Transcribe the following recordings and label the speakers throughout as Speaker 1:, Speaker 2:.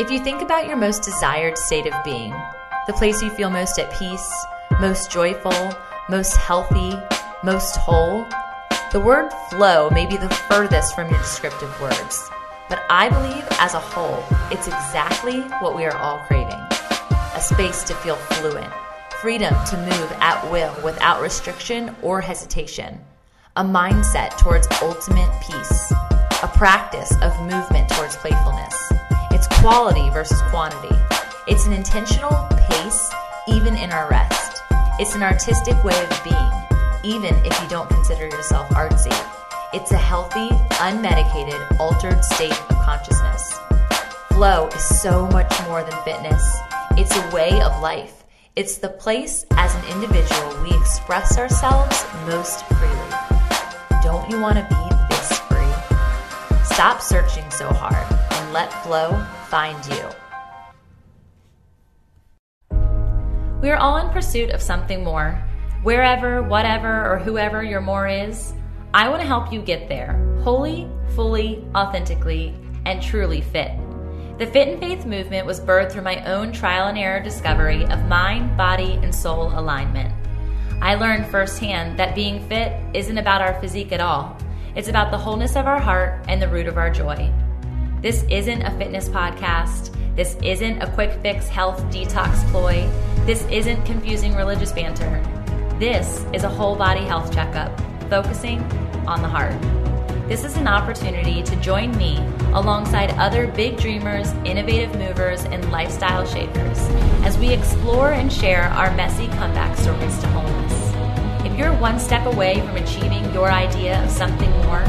Speaker 1: If you think about your most desired state of being, the place you feel most at peace, most joyful, most healthy, most whole, the word flow may be the furthest from your descriptive words. But I believe as a whole, it's exactly what we are all craving a space to feel fluent, freedom to move at will without restriction or hesitation, a mindset towards ultimate peace, a practice of movement towards playfulness. It's quality versus quantity. It's an intentional pace, even in our rest. It's an artistic way of being, even if you don't consider yourself artsy. It's a healthy, unmedicated, altered state of consciousness. Flow is so much more than fitness. It's a way of life. It's the place as an individual we express ourselves most freely. Don't you want to be this free? Stop searching so hard let flow find you. We are all in pursuit of something more. Wherever, whatever, or whoever your more is, I want to help you get there, wholly, fully, authentically, and truly fit. The Fit and Faith movement was birthed through my own trial and error discovery of mind, body, and soul alignment. I learned firsthand that being fit isn't about our physique at all. It's about the wholeness of our heart and the root of our joy. This isn't a fitness podcast. This isn't a quick fix health detox ploy. This isn't confusing religious banter. This is a whole body health checkup focusing on the heart. This is an opportunity to join me alongside other big dreamers, innovative movers, and lifestyle shapers as we explore and share our messy comeback stories to wholeness. If you're one step away from achieving your idea of something more,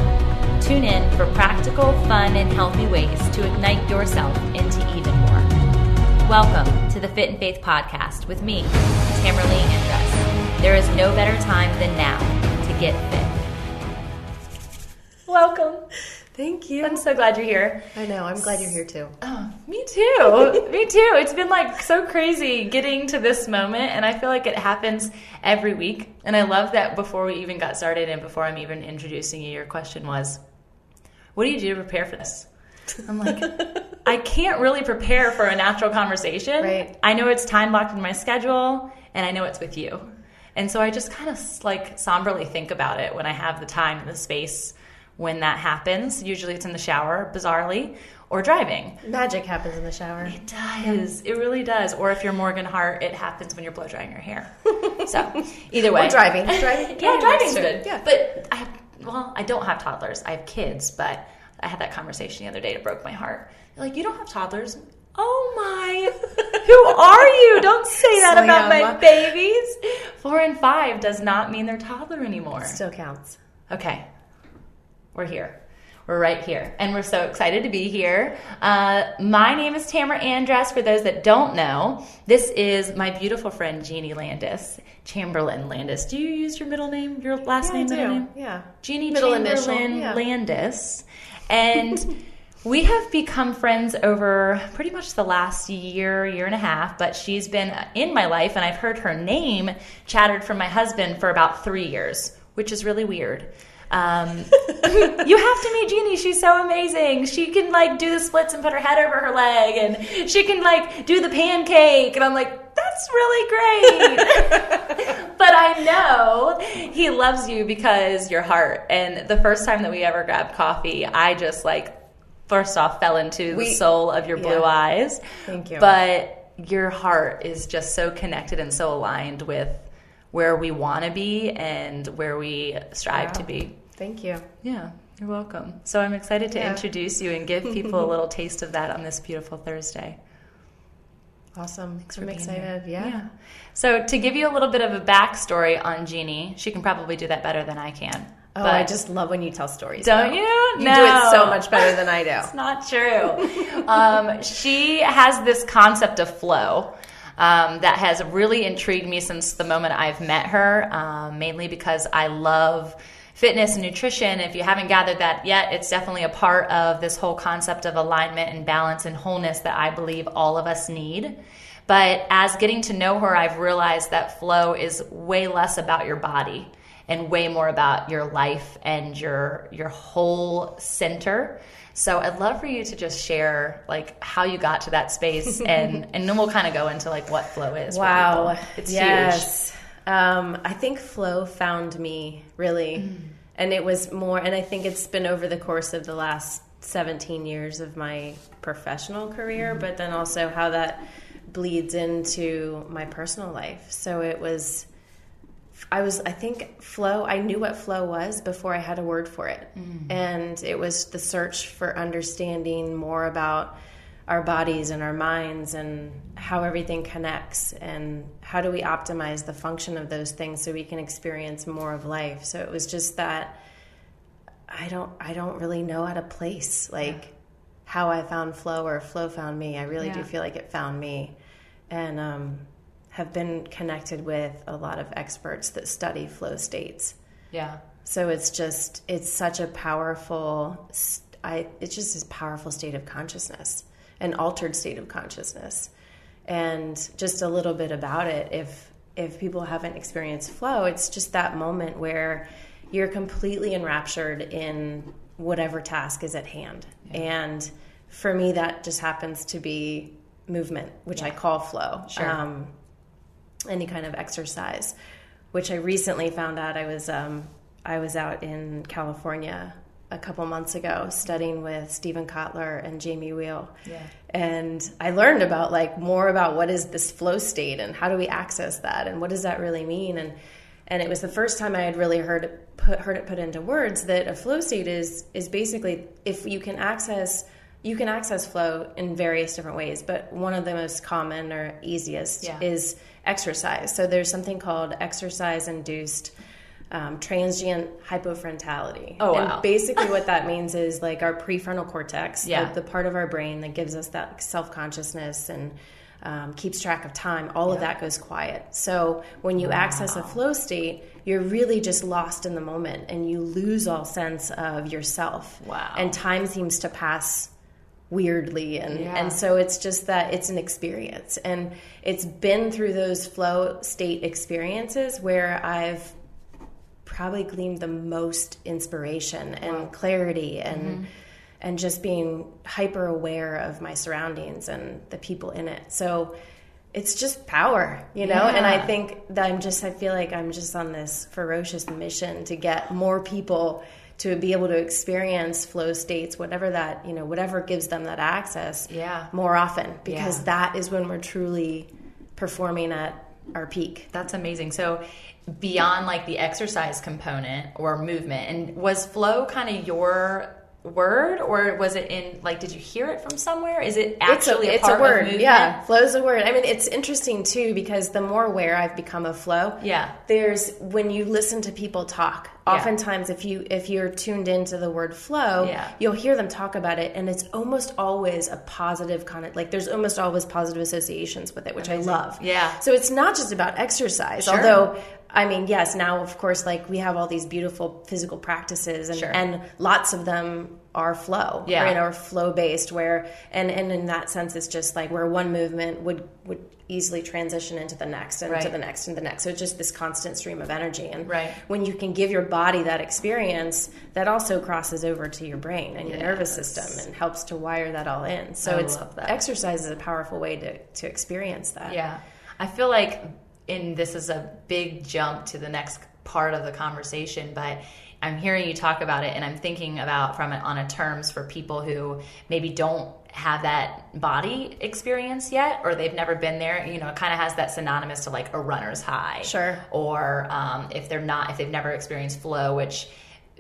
Speaker 1: tune in for practical, fun, and healthy ways to ignite yourself into even more. Welcome to the Fit and Faith podcast with me, Tamerlee Andress. There is no better time than now to get fit. Welcome.
Speaker 2: Thank you.
Speaker 1: I'm so glad you're here.
Speaker 2: I know. I'm glad you're here too.
Speaker 1: Oh, me too. me too. It's been like so crazy getting to this moment, and I feel like it happens every week. And I love that before we even got started and before I'm even introducing you, your question was, What do you do to prepare for this? I'm like, I can't really prepare for a natural conversation.
Speaker 2: Right.
Speaker 1: I know it's time locked in my schedule, and I know it's with you. And so I just kind of like somberly think about it when I have the time and the space when that happens. Usually it's in the shower, bizarrely, or driving.
Speaker 2: Magic happens in the shower.
Speaker 1: It does. It really does. Or if you're Morgan Hart, it happens when you're blow drying your hair. So either way,
Speaker 2: Or driving. Driving.
Speaker 1: yeah, driving's good.
Speaker 2: Yeah.
Speaker 1: but I have, well, I don't have toddlers. I have kids, but I had that conversation the other day. It broke my heart. They're like, you don't have toddlers. Oh my! Who are you? Don't say that about my babies. Four and five does not mean they're toddler anymore.
Speaker 2: It Still counts.
Speaker 1: Okay, we're here. We're right here. And we're so excited to be here. Uh, my name is Tamara Andress. For those that don't know, this is my beautiful friend, Jeannie Landis, Chamberlin Landis. Do you use your middle name, your last
Speaker 2: Yeah,
Speaker 1: name, middle name?
Speaker 2: Yeah.
Speaker 1: Jeannie
Speaker 2: Middle
Speaker 1: Chamberlin
Speaker 2: initial, yeah.
Speaker 1: Landis. And we have become friends over pretty much the last year, year and a half, but she's been in my life and I've heard her name chattered from my husband for about three years, which is really weird. Um, you have to meet Jeannie. She's so amazing. She can like do the splits and put her head over her leg, and she can like do the pancake. And I'm like, that's really great. but I know he loves you because your heart. And the first time that we ever grabbed coffee, I just like first off fell into the soul of your blue
Speaker 2: yeah.
Speaker 1: eyes.
Speaker 2: Thank you.
Speaker 1: But your heart is just so connected and so aligned with where we want to be and where we strive to be.
Speaker 2: Thank you.
Speaker 1: Yeah, you're welcome. So I'm excited to
Speaker 2: Yeah.
Speaker 1: introduce you and give people a little taste of that on this beautiful Thursday.
Speaker 2: Awesome.
Speaker 1: for
Speaker 2: I'm excited.
Speaker 1: here.
Speaker 2: Yeah.
Speaker 1: So to give you a little bit of a backstory on Jeannie, she can probably do that better than I can.
Speaker 2: Oh,
Speaker 1: But-
Speaker 2: I just love when you tell stories.
Speaker 1: don't
Speaker 2: though.
Speaker 1: you?
Speaker 2: You
Speaker 1: no.
Speaker 2: do it so much better than I do.
Speaker 1: It's not true. um, she has this concept of flow. Um, that has really intrigued me since the moment I've met her, um, mainly because I love fitness and nutrition. If you haven't gathered that yet, it's definitely a part of this whole concept of alignment and balance and wholeness that I believe all of us need. But as getting to know her, I've realized that flow is way less about your body and way more about your life and your your whole center So I'd love for you to just share like how you got to that space, and and then we'll kind of go into like what flow is.
Speaker 2: Wow.
Speaker 1: it's huge.
Speaker 2: yes. Um, I think flow found me really,
Speaker 1: Mm.
Speaker 2: and it was more. And I think it's been over the course of the last 17 years of my professional career,
Speaker 1: Mm.
Speaker 2: but then also how that bleeds into my personal life. So it was. I was, I think, flow. I knew what flow was before I had a word for it. And it was the search for understanding more about our bodies and our minds and how everything connects and how do we optimize the function of those things so we can experience more of life. So it was just that I don't, I don't really know how to place like how I found flow or flow found me. I really do feel like it found me. And, um, have been connected with a lot of experts that study flow states.
Speaker 1: Yeah.
Speaker 2: So it's just it's such a powerful I it's just this powerful state of consciousness, an altered state of consciousness. And just a little bit about it if if people haven't experienced flow, it's just that moment where you're completely enraptured in whatever task is at hand. And for me that just happens to be movement, which I call flow.
Speaker 1: Sure.
Speaker 2: Um, any kind of exercise, which I recently found out. I was um, I was out in California a couple months ago studying with Steven Kotler and Jamie Wheal,
Speaker 1: Yeah.
Speaker 2: and I learned about like more about what is this flow state and how do we access that and what does that really mean and and it was the first time I had really heard it put, heard it put into words that a flow state is is basically if you can access you can access flow in various different ways, but one of the most common or easiest
Speaker 1: Yeah.
Speaker 2: is exercise. So there's something called exercise induced um, transient hypofrontality.
Speaker 1: Oh, wow.
Speaker 2: And basically, what that means is like our prefrontal cortex,
Speaker 1: Yeah.
Speaker 2: the, the part of our brain that gives us that self consciousness and um, keeps track of time, all of that goes quiet. So when you access a flow state, you're really just lost in the moment and you lose all sense of yourself.
Speaker 1: Wow.
Speaker 2: And time seems to pass weirdly and
Speaker 1: Yeah.
Speaker 2: and so it's just that it's an experience and it's been through those flow state experiences where I've probably gleaned the most inspiration and clarity and mm-hmm. and just being hyper aware of my surroundings and the people in it. So it's just power, you know? And I think that I'm just I feel like I'm just on this ferocious mission to get more people to be able to experience flow states, whatever that, you know, whatever gives them that access
Speaker 1: Yeah.
Speaker 2: more often because
Speaker 1: Yeah.
Speaker 2: that is when we're truly performing at our peak.
Speaker 1: That's amazing. So beyond like the exercise component or movement, and was flow kind of your word or was it in like did you hear it from somewhere? Is it actually
Speaker 2: it's a, it's a word. Yeah, flow's a word. I mean, it's interesting too because the more aware I've become of flow,
Speaker 1: Yeah.
Speaker 2: there's when you listen to people talk. Oftentimes, if you if you're tuned into the word flow,
Speaker 1: Yeah.
Speaker 2: you'll hear them talk about it, and it's almost always a positive kind of like. There's almost always positive associations with it, which I love.
Speaker 1: Yeah.
Speaker 2: So it's not just about exercise,
Speaker 1: Sure.
Speaker 2: although. I mean, yes. Now, of course, like we have all these beautiful physical practices, and,
Speaker 1: Sure.
Speaker 2: and lots of them are flow,
Speaker 1: Yeah.
Speaker 2: right? are flow based where and and in that sense it's just like where one movement would would easily transition into the next and to the next and the next so it's just this constant stream of energy and
Speaker 1: Right.
Speaker 2: when you can give your body that experience that also crosses over to your brain and your nervous system and helps to wire that all in so
Speaker 1: I
Speaker 2: it's exercise is a powerful way to to experience that
Speaker 1: Yeah. I feel like in this is a big jump to the next part of the conversation, but I'm hearing you talk about it and I'm thinking about from it on a terms for people who maybe don't have that body experience yet or they've never been there you know it kind of has that synonymous to like a runner's high
Speaker 2: Sure.
Speaker 1: or um, if they're not if they've never experienced flow which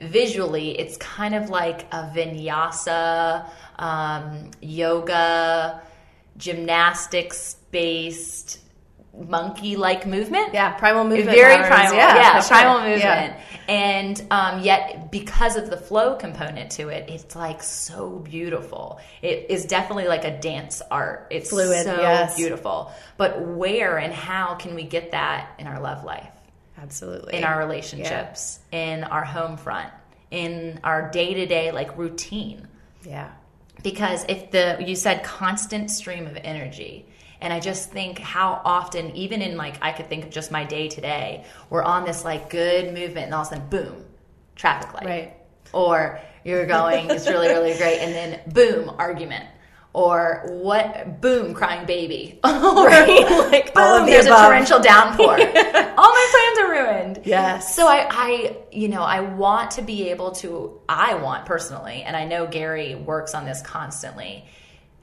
Speaker 1: visually it's kind of like a vinyasa um, yoga gymnastics based monkey like movement
Speaker 2: yeah primal movement
Speaker 1: very
Speaker 2: patterns.
Speaker 1: primal yeah,
Speaker 2: sure.
Speaker 1: primal movement
Speaker 2: Yeah.
Speaker 1: and um, yet because of the flow component to it it's like so beautiful it is definitely like a dance art it's
Speaker 2: Fluid,
Speaker 1: so
Speaker 2: yes.
Speaker 1: beautiful but where and how can we get that in our love life
Speaker 2: absolutely
Speaker 1: in our relationships in our home front in our day-to-day like routine
Speaker 2: yeah
Speaker 1: because if the you said constant stream of energy and i just think how often even in like i could think of just my day today we're on this like good movement and all of a sudden boom traffic light
Speaker 2: Right.
Speaker 1: or you're going, it's really, really great. And then boom, argument. Or what? Boom, crying baby. or
Speaker 2: Right, like all
Speaker 1: boom,
Speaker 2: of the
Speaker 1: there's a torrential downpour. All my plans are ruined.
Speaker 2: Yes.
Speaker 1: So I, I, you know, I want to be able to. I want personally, and I know Gary works on this constantly.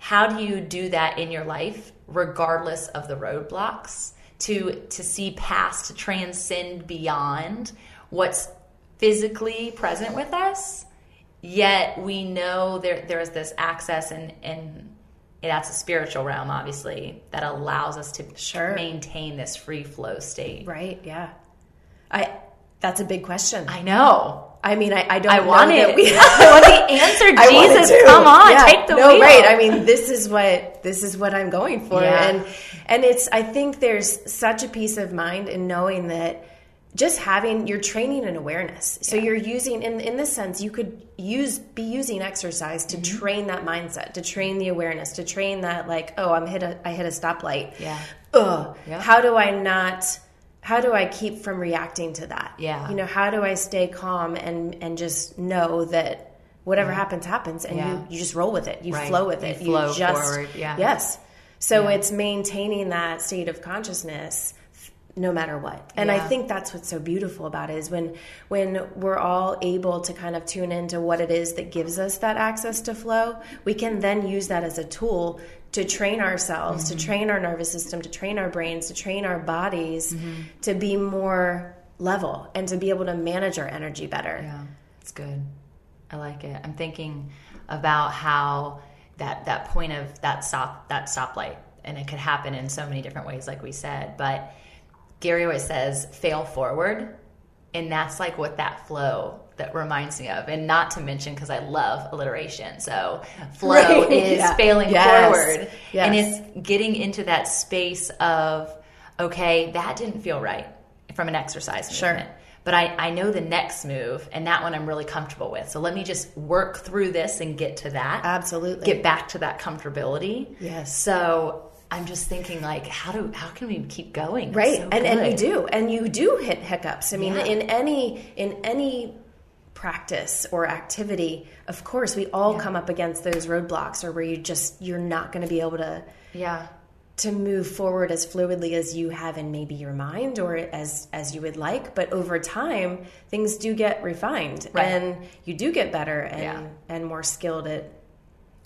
Speaker 1: How do you do that in your life, regardless of the roadblocks? To to see past, to transcend beyond what's physically present with us, yet we know there there is this access and and that's a spiritual realm, obviously, that allows us to
Speaker 2: Sure.
Speaker 1: maintain this free flow state.
Speaker 2: Right. Yeah. I. That's a big question. I,
Speaker 1: I
Speaker 2: mean, I, I don't.
Speaker 1: I
Speaker 2: know
Speaker 1: want it.
Speaker 2: we-
Speaker 1: I want the answer, Jesus. Come on,
Speaker 2: Yeah.
Speaker 1: take the
Speaker 2: no,
Speaker 1: wheel.
Speaker 2: right. I mean, this is what this is what I'm going for,
Speaker 1: Yeah.
Speaker 2: and and it's. I think there's such a peace of mind in knowing that just having you're training an awareness. So you're using in in this sense, you could use be using exercise to
Speaker 1: Mm-hmm.
Speaker 2: train that mindset, to train the awareness, to train that like, oh, I'm hit a I hit a stoplight.
Speaker 1: Yeah.
Speaker 2: Ugh.
Speaker 1: Yeah.
Speaker 2: How do I not? How do I keep from reacting to that?
Speaker 1: Yeah.
Speaker 2: You know, how do I stay calm and and just know that whatever happens happens and
Speaker 1: Yeah.
Speaker 2: you you just roll with it. You
Speaker 1: Right.
Speaker 2: flow with
Speaker 1: You
Speaker 2: it.
Speaker 1: flow
Speaker 2: you just
Speaker 1: forward, yeah.
Speaker 2: Yes. So
Speaker 1: Yeah.
Speaker 2: it's maintaining that state of consciousness no matter what. And I think that's what's so beautiful about it is when when we're all able to kind of tune into what it is that gives us that access to flow, we can then use that as a tool to train ourselves,
Speaker 1: Mm-hmm.
Speaker 2: to train our nervous system, to train our brains, to train our bodies
Speaker 1: Mm-hmm.
Speaker 2: to be more level and to be able to manage our energy better.
Speaker 1: Yeah, it's good. I like it. I'm thinking about how that that point of that stop that stoplight, and it could happen in so many different ways, like we said. But Gary always says, "Fail forward," and that's like what that flow that reminds me of. And not to mention because I love alliteration, so flow
Speaker 2: Right,
Speaker 1: is
Speaker 2: yeah.
Speaker 1: failing
Speaker 2: Yes,
Speaker 1: forward,
Speaker 2: yes.
Speaker 1: and it's getting into that space of okay, that didn't feel right from an exercise
Speaker 2: Sure.
Speaker 1: movement but I, I know the next move and that one I'm really comfortable with. So let me just work through this and get to that.
Speaker 2: Absolutely.
Speaker 1: Get back to that comfortability.
Speaker 2: Yes.
Speaker 1: So I'm just thinking like how do how can we keep going?
Speaker 2: Right
Speaker 1: so
Speaker 2: and and we
Speaker 1: good.
Speaker 2: do and you do hit hiccups i mean
Speaker 1: Yeah.
Speaker 2: in any in any practice or activity of course we all come up against those roadblocks or where you just you're not going to be able to
Speaker 1: Yeah.
Speaker 2: to move forward as fluidly as you have in maybe your mind or as as you would like but over time things do get refined
Speaker 1: Right.
Speaker 2: and you do get better and
Speaker 1: Yeah.
Speaker 2: and more skilled at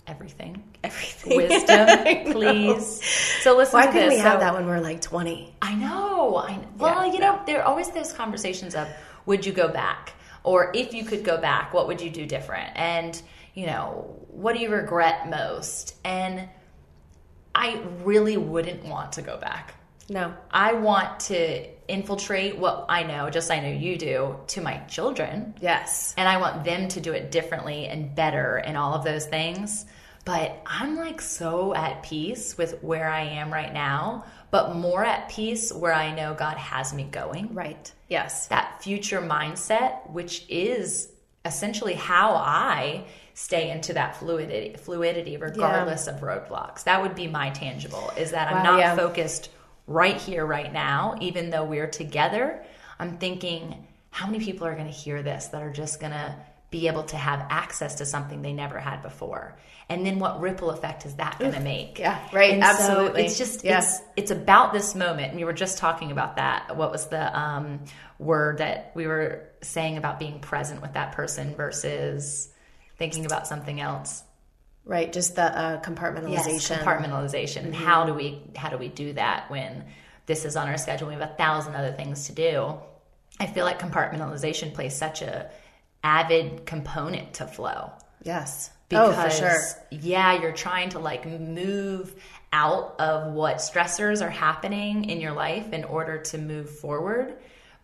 Speaker 1: Everything.
Speaker 2: everything
Speaker 1: Wisdom, please. So listen
Speaker 2: why couldn't we have that when we're like 20
Speaker 1: I know. I well,
Speaker 2: Yeah,
Speaker 1: you know, there are always those conversations of would you go back, or if you could go back, what would you do different, and you know, what do you regret most? And I really wouldn't want to go back.
Speaker 2: no
Speaker 1: I want to infiltrate what I know, just I know you do, to my children
Speaker 2: yes
Speaker 1: and I want them to do it differently and better and all of those things. But I'm like so at peace with where I am right now, but more at peace where I know God has me going.
Speaker 2: right yes
Speaker 1: That future mindset, which is essentially how I stay into that fluidity, fluidity regardless of roadblocks. That would be my tangible. Is that I'm not
Speaker 2: yeah.
Speaker 1: focused right here, right now, even though we're together. I'm thinking, how many people are going to hear this that are just going to be able to have access to something they never had before? And then what ripple effect is that going to make?
Speaker 2: Yeah, right,
Speaker 1: And so
Speaker 2: absolutely.
Speaker 1: it's just
Speaker 2: Yeah.
Speaker 1: it's it's about this moment. And we were just talking about that. What was the um, word that we were saying about being present with that person versus thinking about something else?
Speaker 2: Right, just the uh, compartmentalization.
Speaker 1: compartmentalization. And how do we how do we do that when this is on our schedule? We have a thousand other things to do. I feel like compartmentalization plays such a avid component to flow
Speaker 2: yes.
Speaker 1: because
Speaker 2: oh, for sure.
Speaker 1: yeah you're trying to like move out of what stressors are happening in your life in order to move forward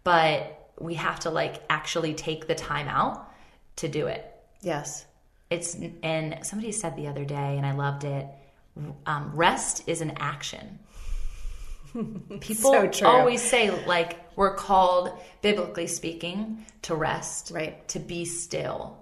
Speaker 1: but we have to like actually take the time out to do it
Speaker 2: Yes.
Speaker 1: it's and somebody said the other day and i loved it um, rest is an action people
Speaker 2: So
Speaker 1: always say like we're called biblically speaking to rest
Speaker 2: Right.
Speaker 1: to be still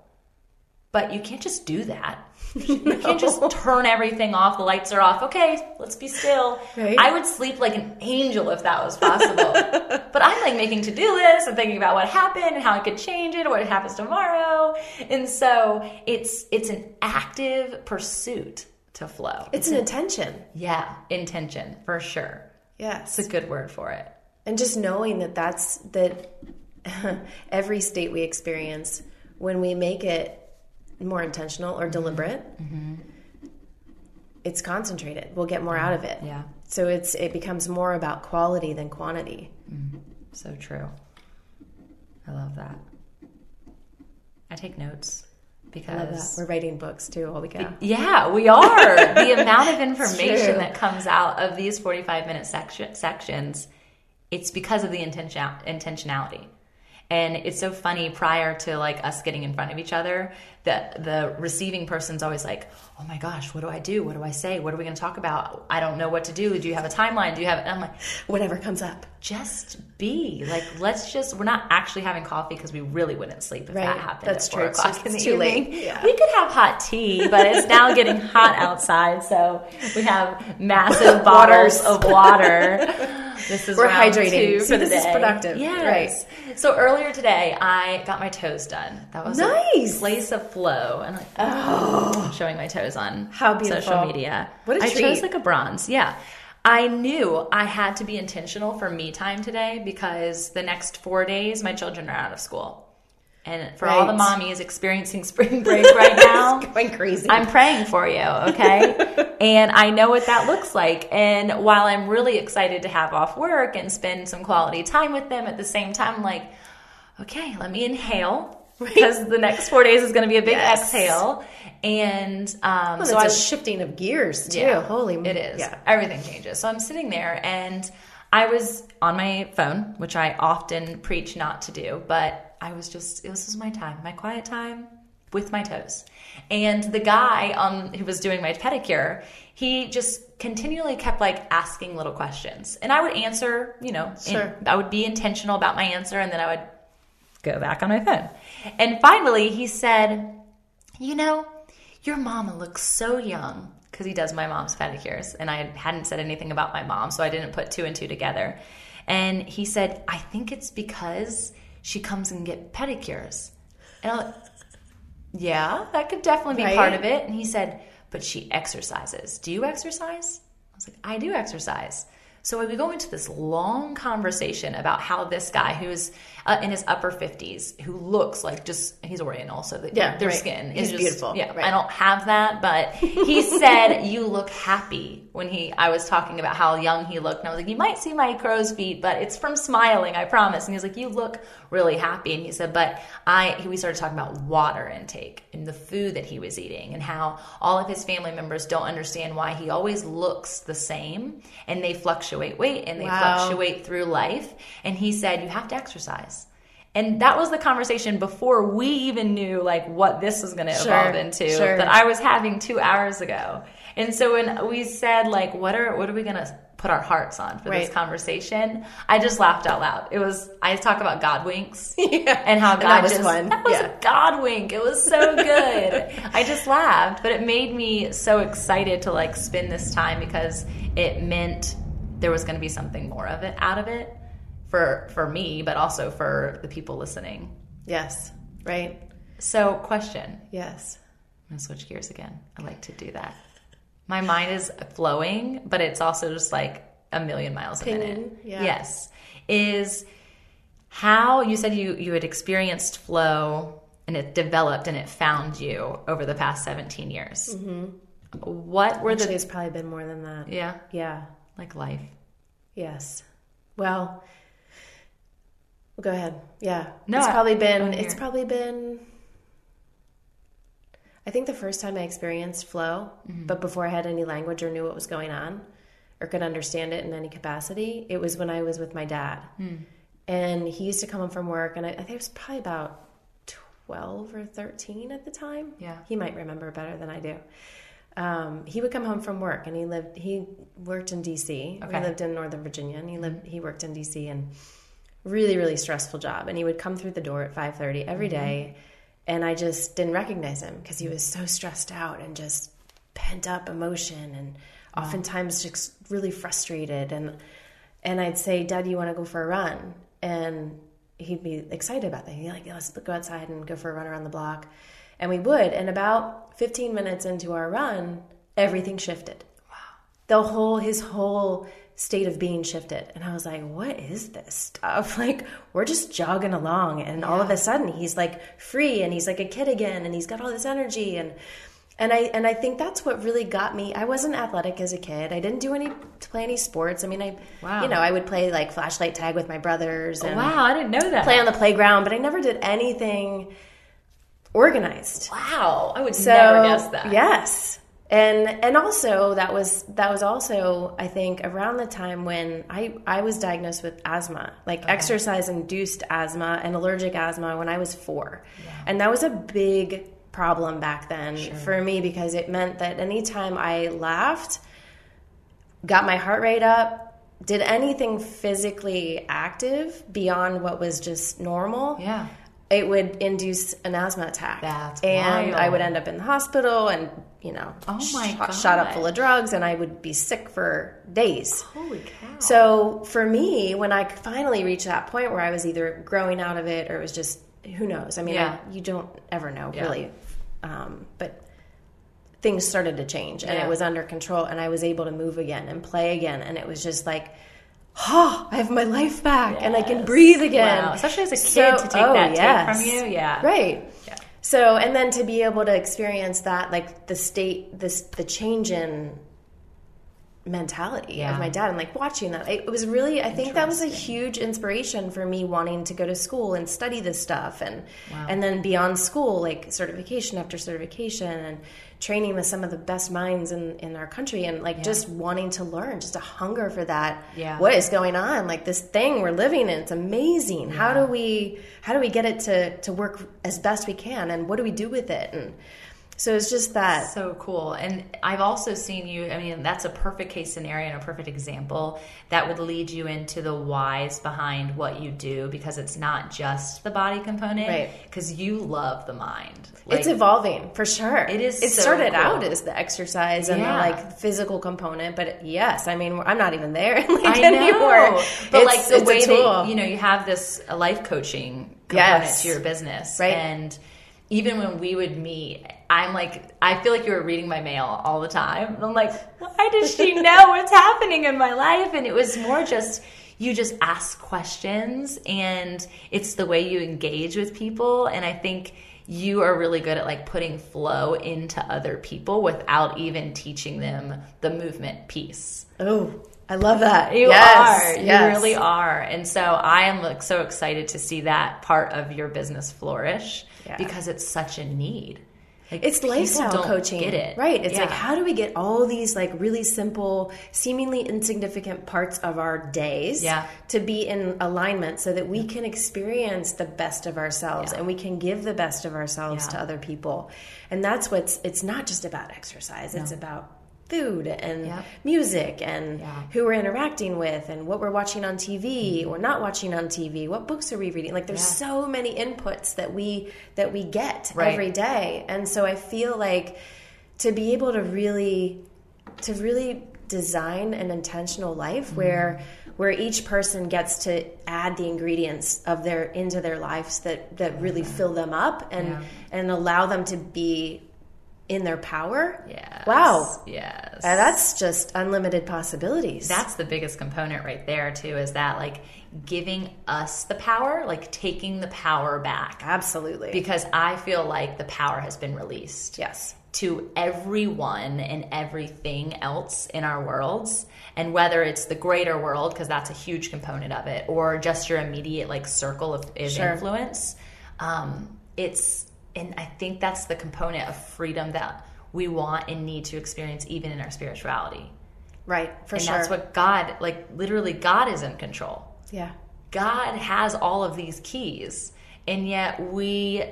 Speaker 1: But you can't just do that. You can't just turn everything off. The lights are off. Okay, let's be still.
Speaker 2: Right.
Speaker 1: I would sleep like an angel if that was possible. but I'm like making to do lists and thinking about what happened and how I could change it or what happens tomorrow. And so it's it's an active pursuit to flow.
Speaker 2: It's an intention.
Speaker 1: Yeah, intention for sure.
Speaker 2: Yes.
Speaker 1: It's a good word for it.
Speaker 2: and just knowing that that's that every state we experience when we make it more intentional or mm-hmm. deliberate mm-hmm. it's concentrated we'll get more out of it
Speaker 1: Yeah.
Speaker 2: so it's it becomes more about quality than quantity mm-hmm.
Speaker 1: So true. I love that. I take notes
Speaker 2: I love that.
Speaker 1: Because
Speaker 2: we're writing books too we go
Speaker 1: yeah, we are. the amount of information that comes out of these 45 minute section, sections, it's because of the intention intentionality. And it's so funny prior to like us getting in front of each other, that the receiving person's always like, "Oh my gosh, what do I do? What do I say? What are we going to talk about? I don't know what to do. Do you have a timeline? Do you have?" And I'm like,
Speaker 2: whatever comes up
Speaker 1: just be like let's just we're not actually having coffee because we really wouldn't sleep if
Speaker 2: Right.
Speaker 1: that happened
Speaker 2: That's
Speaker 1: at
Speaker 2: true. It's just-
Speaker 1: in the
Speaker 2: too late. Yeah.
Speaker 1: we could have hot tea but it's now getting hot outside so we have massive bottles of water this is
Speaker 2: We're hydrating. See, this is productive.
Speaker 1: yes Right. so earlier today i got my toes done that was
Speaker 2: Nice.
Speaker 1: a place of flow and like oh showing my toes on
Speaker 2: How beautiful.
Speaker 1: social media
Speaker 2: What a
Speaker 1: I
Speaker 2: treat.
Speaker 1: chose like a bronze. Yeah. I knew I had to be intentional for me time today because the next four days my children are out of school. And for all the mommies experiencing spring break right now,
Speaker 2: going crazy
Speaker 1: I'm praying for you, okay? and I know what that looks like. And while I'm really excited to have off work and spend some quality time with them at the same time, I'm like, okay, let me inhale because the next four days is going to be a big
Speaker 2: Yes.
Speaker 1: exhale. And um,
Speaker 2: Well,
Speaker 1: so
Speaker 2: it's
Speaker 1: I
Speaker 2: a shifting of gears too
Speaker 1: yeah,
Speaker 2: holy
Speaker 1: it is.
Speaker 2: yeah
Speaker 1: Everything changes. So I'm sitting there and I was on my phone, which I often preach not to do, but I was just this was my time, my quiet time with my toes. And the guy um, who was doing my pedicure, he just continually kept like asking little questions. And I would answer, you know,
Speaker 2: Sure.
Speaker 1: I would be intentional about my answer and then I would go back on my phone. And finally, he said, You know, your mama looks so young. Because he does my mom's pedicures. And I hadn't said anything about my mom, so I didn't put two and two together. And he said, I think it's because she comes and get pedicures. And I was like, yeah, that could definitely be
Speaker 2: Right.
Speaker 1: part of it. And he said, but she exercises. Do you exercise? I was like, I do exercise. So we go into this long conversation about how this guy who's uh, in his upper 50s, who looks like just, he's Oriental, so that
Speaker 2: Yeah,
Speaker 1: their
Speaker 2: right.
Speaker 1: skin is just,
Speaker 2: beautiful,
Speaker 1: Yeah,
Speaker 2: right.
Speaker 1: I don't have that, but he said, you look happy when he, I was talking about how young he looked. And I was like, you might see my crow's feet, but it's from smiling, I promise. And he's like, you look really happy. And he said, but I, we started talking about water intake and the food that he was eating and how all of his family members don't understand why he always looks the same and they fluctuate weight and they
Speaker 2: Wow.
Speaker 1: fluctuate through life. And he said, you have to exercise. And that was the conversation before we even knew like what this was going to
Speaker 2: Sure,
Speaker 1: evolve into
Speaker 2: sure.
Speaker 1: that I was having two hours ago. And so when we said like, what are what are we going to put our hearts on for this conversation? I just laughed out loud. It was I talk about God winks
Speaker 2: Yeah.
Speaker 1: and how
Speaker 2: And
Speaker 1: God
Speaker 2: that was
Speaker 1: just
Speaker 2: fun.
Speaker 1: that was
Speaker 2: Yeah.
Speaker 1: a God wink. It was so good. I just laughed, but it made me so excited to like spend this time because it meant there was going to be something more of it out of it for for me, but also for the people listening.
Speaker 2: yes right
Speaker 1: So, question.
Speaker 2: yes
Speaker 1: I'm gonna switch gears again. I like to do that. My mind is flowing, but it's also just like a million miles a minute.
Speaker 2: yeah.
Speaker 1: Yes. Is how you said you you had experienced flow and it developed and it found you over the past 17 years. Mm-hmm. What were
Speaker 2: Actually,
Speaker 1: the
Speaker 2: it's probably been more than that
Speaker 1: yeah
Speaker 2: yeah
Speaker 1: like life?
Speaker 2: Yes. Well, well, go ahead. Yeah.
Speaker 1: No,
Speaker 2: it's probably
Speaker 1: I
Speaker 2: been. It's probably been. I think the first time I experienced flow,
Speaker 1: Mm-hmm.
Speaker 2: but before I had any language or knew what was going on, or could understand it in any capacity, it was when I was with my dad,
Speaker 1: Hmm.
Speaker 2: and he used to come home from work, and I, I think it was probably about twelve or thirteen at the time.
Speaker 1: Yeah.
Speaker 2: he might remember better than I do. Um, he would come home from work and he lived he worked in DC.
Speaker 1: Okay.
Speaker 2: We lived in Northern Virginia and he mm-hmm. lived he worked in DC and really really stressful job and he would come through the door at 5:30 every mm-hmm. day and I just didn't recognize him because he mm-hmm. was so stressed out and just pent up emotion and oftentimes just really frustrated and and I'd say, Dad, you want to go for a run? And he'd be excited about that. He'd be like, let's go outside and go for a run around the block. And we would. And about 15 minutes into our run, everything shifted. Wow. The whole, his whole state of being shifted. And I was like, what is this stuff? Like, we're just jogging along. And yeah. all of a sudden, he's like free and he's like a kid again and he's got all this energy. And, and I and I think that's what really got me. I wasn't athletic as a kid. I didn't do any play any sports. I mean, I wow. you know I would play like flashlight tag with my brothers.
Speaker 1: And wow, I didn't know that.
Speaker 2: Play on the playground, but I never did anything organized.
Speaker 1: Wow, I would so, never guess that.
Speaker 2: Yes, and and also that was that was also I think around the time when I I was diagnosed with asthma, like okay. exercise induced asthma and allergic asthma when I was four, and that was a big problem back then sure. for me because it meant that anytime I laughed, got my heart rate up, did anything physically active beyond what was just normal,
Speaker 1: yeah.
Speaker 2: It would induce an asthma attack.
Speaker 1: That's
Speaker 2: and
Speaker 1: wild.
Speaker 2: I would end up in the hospital and, you know,
Speaker 1: oh my
Speaker 2: shot, shot up full of drugs and I would be sick for days.
Speaker 1: Holy cow.
Speaker 2: So for me, when I finally reached that point where I was either growing out of it or it was just who knows? I mean, yeah. I, you don't ever know yeah. really. Um, but things started to change and yeah. it was under control and I was able to move again and play again. And it was just like, oh, I have my life back yes. and I can breathe again.
Speaker 1: Wow. Especially as a kid so, to take oh, that yes. from you. Yeah.
Speaker 2: Right. Yeah. So, and then to be able to experience that, like the state, this, the change in mentality yeah. of my dad and like watching that it was really i think that was a huge inspiration for me wanting to go to school and study this stuff and wow. and then beyond school like certification after certification and training with some of the best minds in in our country and like yeah. just wanting to learn just a hunger for that.
Speaker 1: Yeah.
Speaker 2: What is going on? Like this thing we're living in it's amazing. Yeah. how do we how do we get it to to work as best we can? And what do we do with it? And so it's just that.
Speaker 1: So cool. And I've also seen you, I mean, that's a perfect case scenario and a perfect example that would lead you into the whys behind what you do because it's not just the body component.
Speaker 2: Right.
Speaker 1: Because you love the mind.
Speaker 2: Like, it's evolving for sure.
Speaker 1: It is.
Speaker 2: It
Speaker 1: so
Speaker 2: started
Speaker 1: cool.
Speaker 2: out as the exercise and yeah. the like physical component, but yes, I mean, I'm not even there like,
Speaker 1: I
Speaker 2: anymore.
Speaker 1: But it's, like the way that, you know, you have this life coaching component
Speaker 2: yes.
Speaker 1: to your business.
Speaker 2: Right.
Speaker 1: And even when we would meet, I'm like, I feel like you were reading my mail all the time. I'm like, why does she know what's happening in my life? And it was more just, you just ask questions and it's the way you engage with people. And I think you are really good at like putting flow into other people without even teaching them the movement piece.
Speaker 2: Oh, I love that.
Speaker 1: You
Speaker 2: yes,
Speaker 1: are.
Speaker 2: Yes.
Speaker 1: You really are. And so I am like so excited to see that part of your business flourish yeah. because it's such a need.
Speaker 2: Like, it's lifestyle coaching.
Speaker 1: It.
Speaker 2: Right. It's
Speaker 1: yeah.
Speaker 2: like how do we get all these like really simple, seemingly insignificant parts of our days
Speaker 1: yeah.
Speaker 2: to be in alignment so that we can experience the best of ourselves yeah. and we can give the best of ourselves to other people. And that's what's it's not just about exercise. No. It's about food and yep. music and yeah. who we're interacting with and what we're watching on TV mm-hmm. or not watching on TV. What books are we reading? Like there's yeah. so many inputs that we that we get right. every day. And so I feel like to be able to really to really design an intentional life mm-hmm. where where each person gets to add the ingredients of their into their lives that that really fill them up and and allow them to be in their power.
Speaker 1: Yeah.
Speaker 2: Wow.
Speaker 1: Yes.
Speaker 2: And that's just unlimited possibilities.
Speaker 1: That's the biggest component right there too is that like giving us the power, like taking the power back.
Speaker 2: Absolutely.
Speaker 1: Because I feel like the power has been released.
Speaker 2: Yes.
Speaker 1: To everyone and everything else in our worlds. And whether it's the greater world, because that's a huge component of it, or just your immediate like circle of, of sure. influence, um, it's and I think that's the component of freedom that we want and need to experience even in our spirituality.
Speaker 2: Right, for
Speaker 1: and
Speaker 2: sure.
Speaker 1: And that's what God, like literally, God is in control.
Speaker 2: Yeah.
Speaker 1: God has all of these keys, and yet we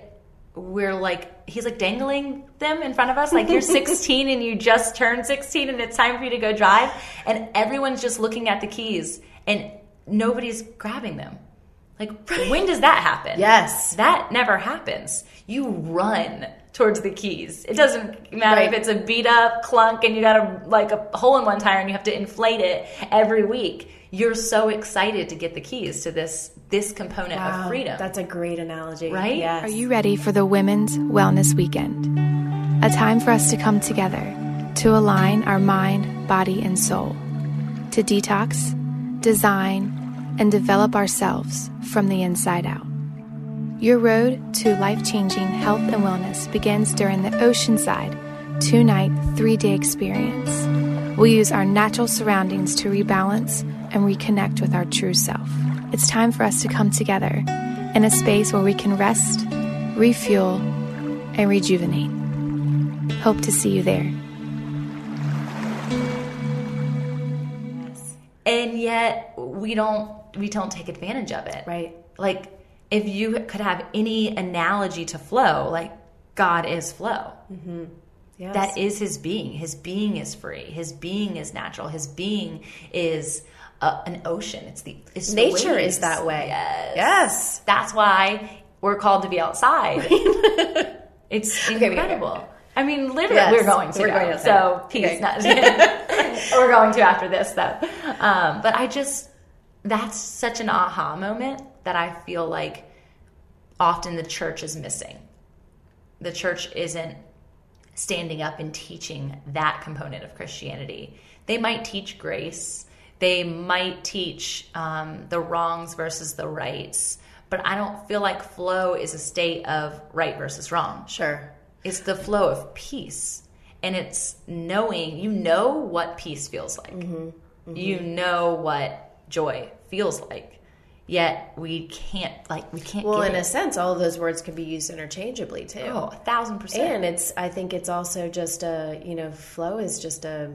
Speaker 1: we're like he's like dangling them in front of us like you're 16 and you just turned 16 and it's time for you to go drive and everyone's just looking at the keys and nobody's grabbing them Like, when does that happen?
Speaker 2: Yes.
Speaker 1: That never happens. You run towards the keys. It doesn't matter
Speaker 2: Right.
Speaker 1: if it's a beat up clunk and you got a like a hole in one tire and you have to inflate it every week. You're so excited to get the keys to this this component of freedom.
Speaker 2: That's a great analogy.
Speaker 1: Right?
Speaker 2: Yes.
Speaker 3: Are you ready for the Women's Wellness Weekend? A time for us to come together to align our mind, body, and soul, to detox, design, and develop ourselves from the inside out. Your road to life changing health and wellness begins during the Oceanside two night, three day experience. We'll use our natural surroundings to rebalance and reconnect with our true self. It's time for us to come together in a space where we can rest, refuel, and rejuvenate. Hope to see you there.
Speaker 1: and yet we don't we don't take advantage of it.
Speaker 2: Right.
Speaker 1: Like if you could have any analogy to flow, like God is flow.
Speaker 2: Yes.
Speaker 1: That is his being. His being is free. His being is natural. His being is uh, an ocean. It's the it's
Speaker 2: Nature
Speaker 1: waves.
Speaker 2: is that way.
Speaker 1: Yes.
Speaker 2: Yes.
Speaker 1: That's why we're called to be outside. it's
Speaker 2: okay,
Speaker 1: incredible. I mean, literally,
Speaker 2: Yes,
Speaker 1: we're going to.
Speaker 2: we're
Speaker 1: go.
Speaker 2: going.
Speaker 1: So peace.
Speaker 2: Okay.
Speaker 1: Not, we're going to after this, though. Um, but I just that's such an aha moment that I feel like often the church is missing. The church isn't standing up and teaching that component of Christianity. They might teach grace, they might teach um, the wrongs versus the rights, but I don't feel like flow is a state of right versus wrong.
Speaker 2: Sure.
Speaker 1: It's the flow of peace. And it's knowing, you know what peace feels like. You know what joy feels like. Yet we can't, like, we can't
Speaker 2: Well,
Speaker 1: get
Speaker 2: in
Speaker 1: it.
Speaker 2: a sense, all of those words can be used interchangeably too.
Speaker 1: Oh, a thousand percent.
Speaker 2: And it's, I think it's also just a, you know, flow is just a,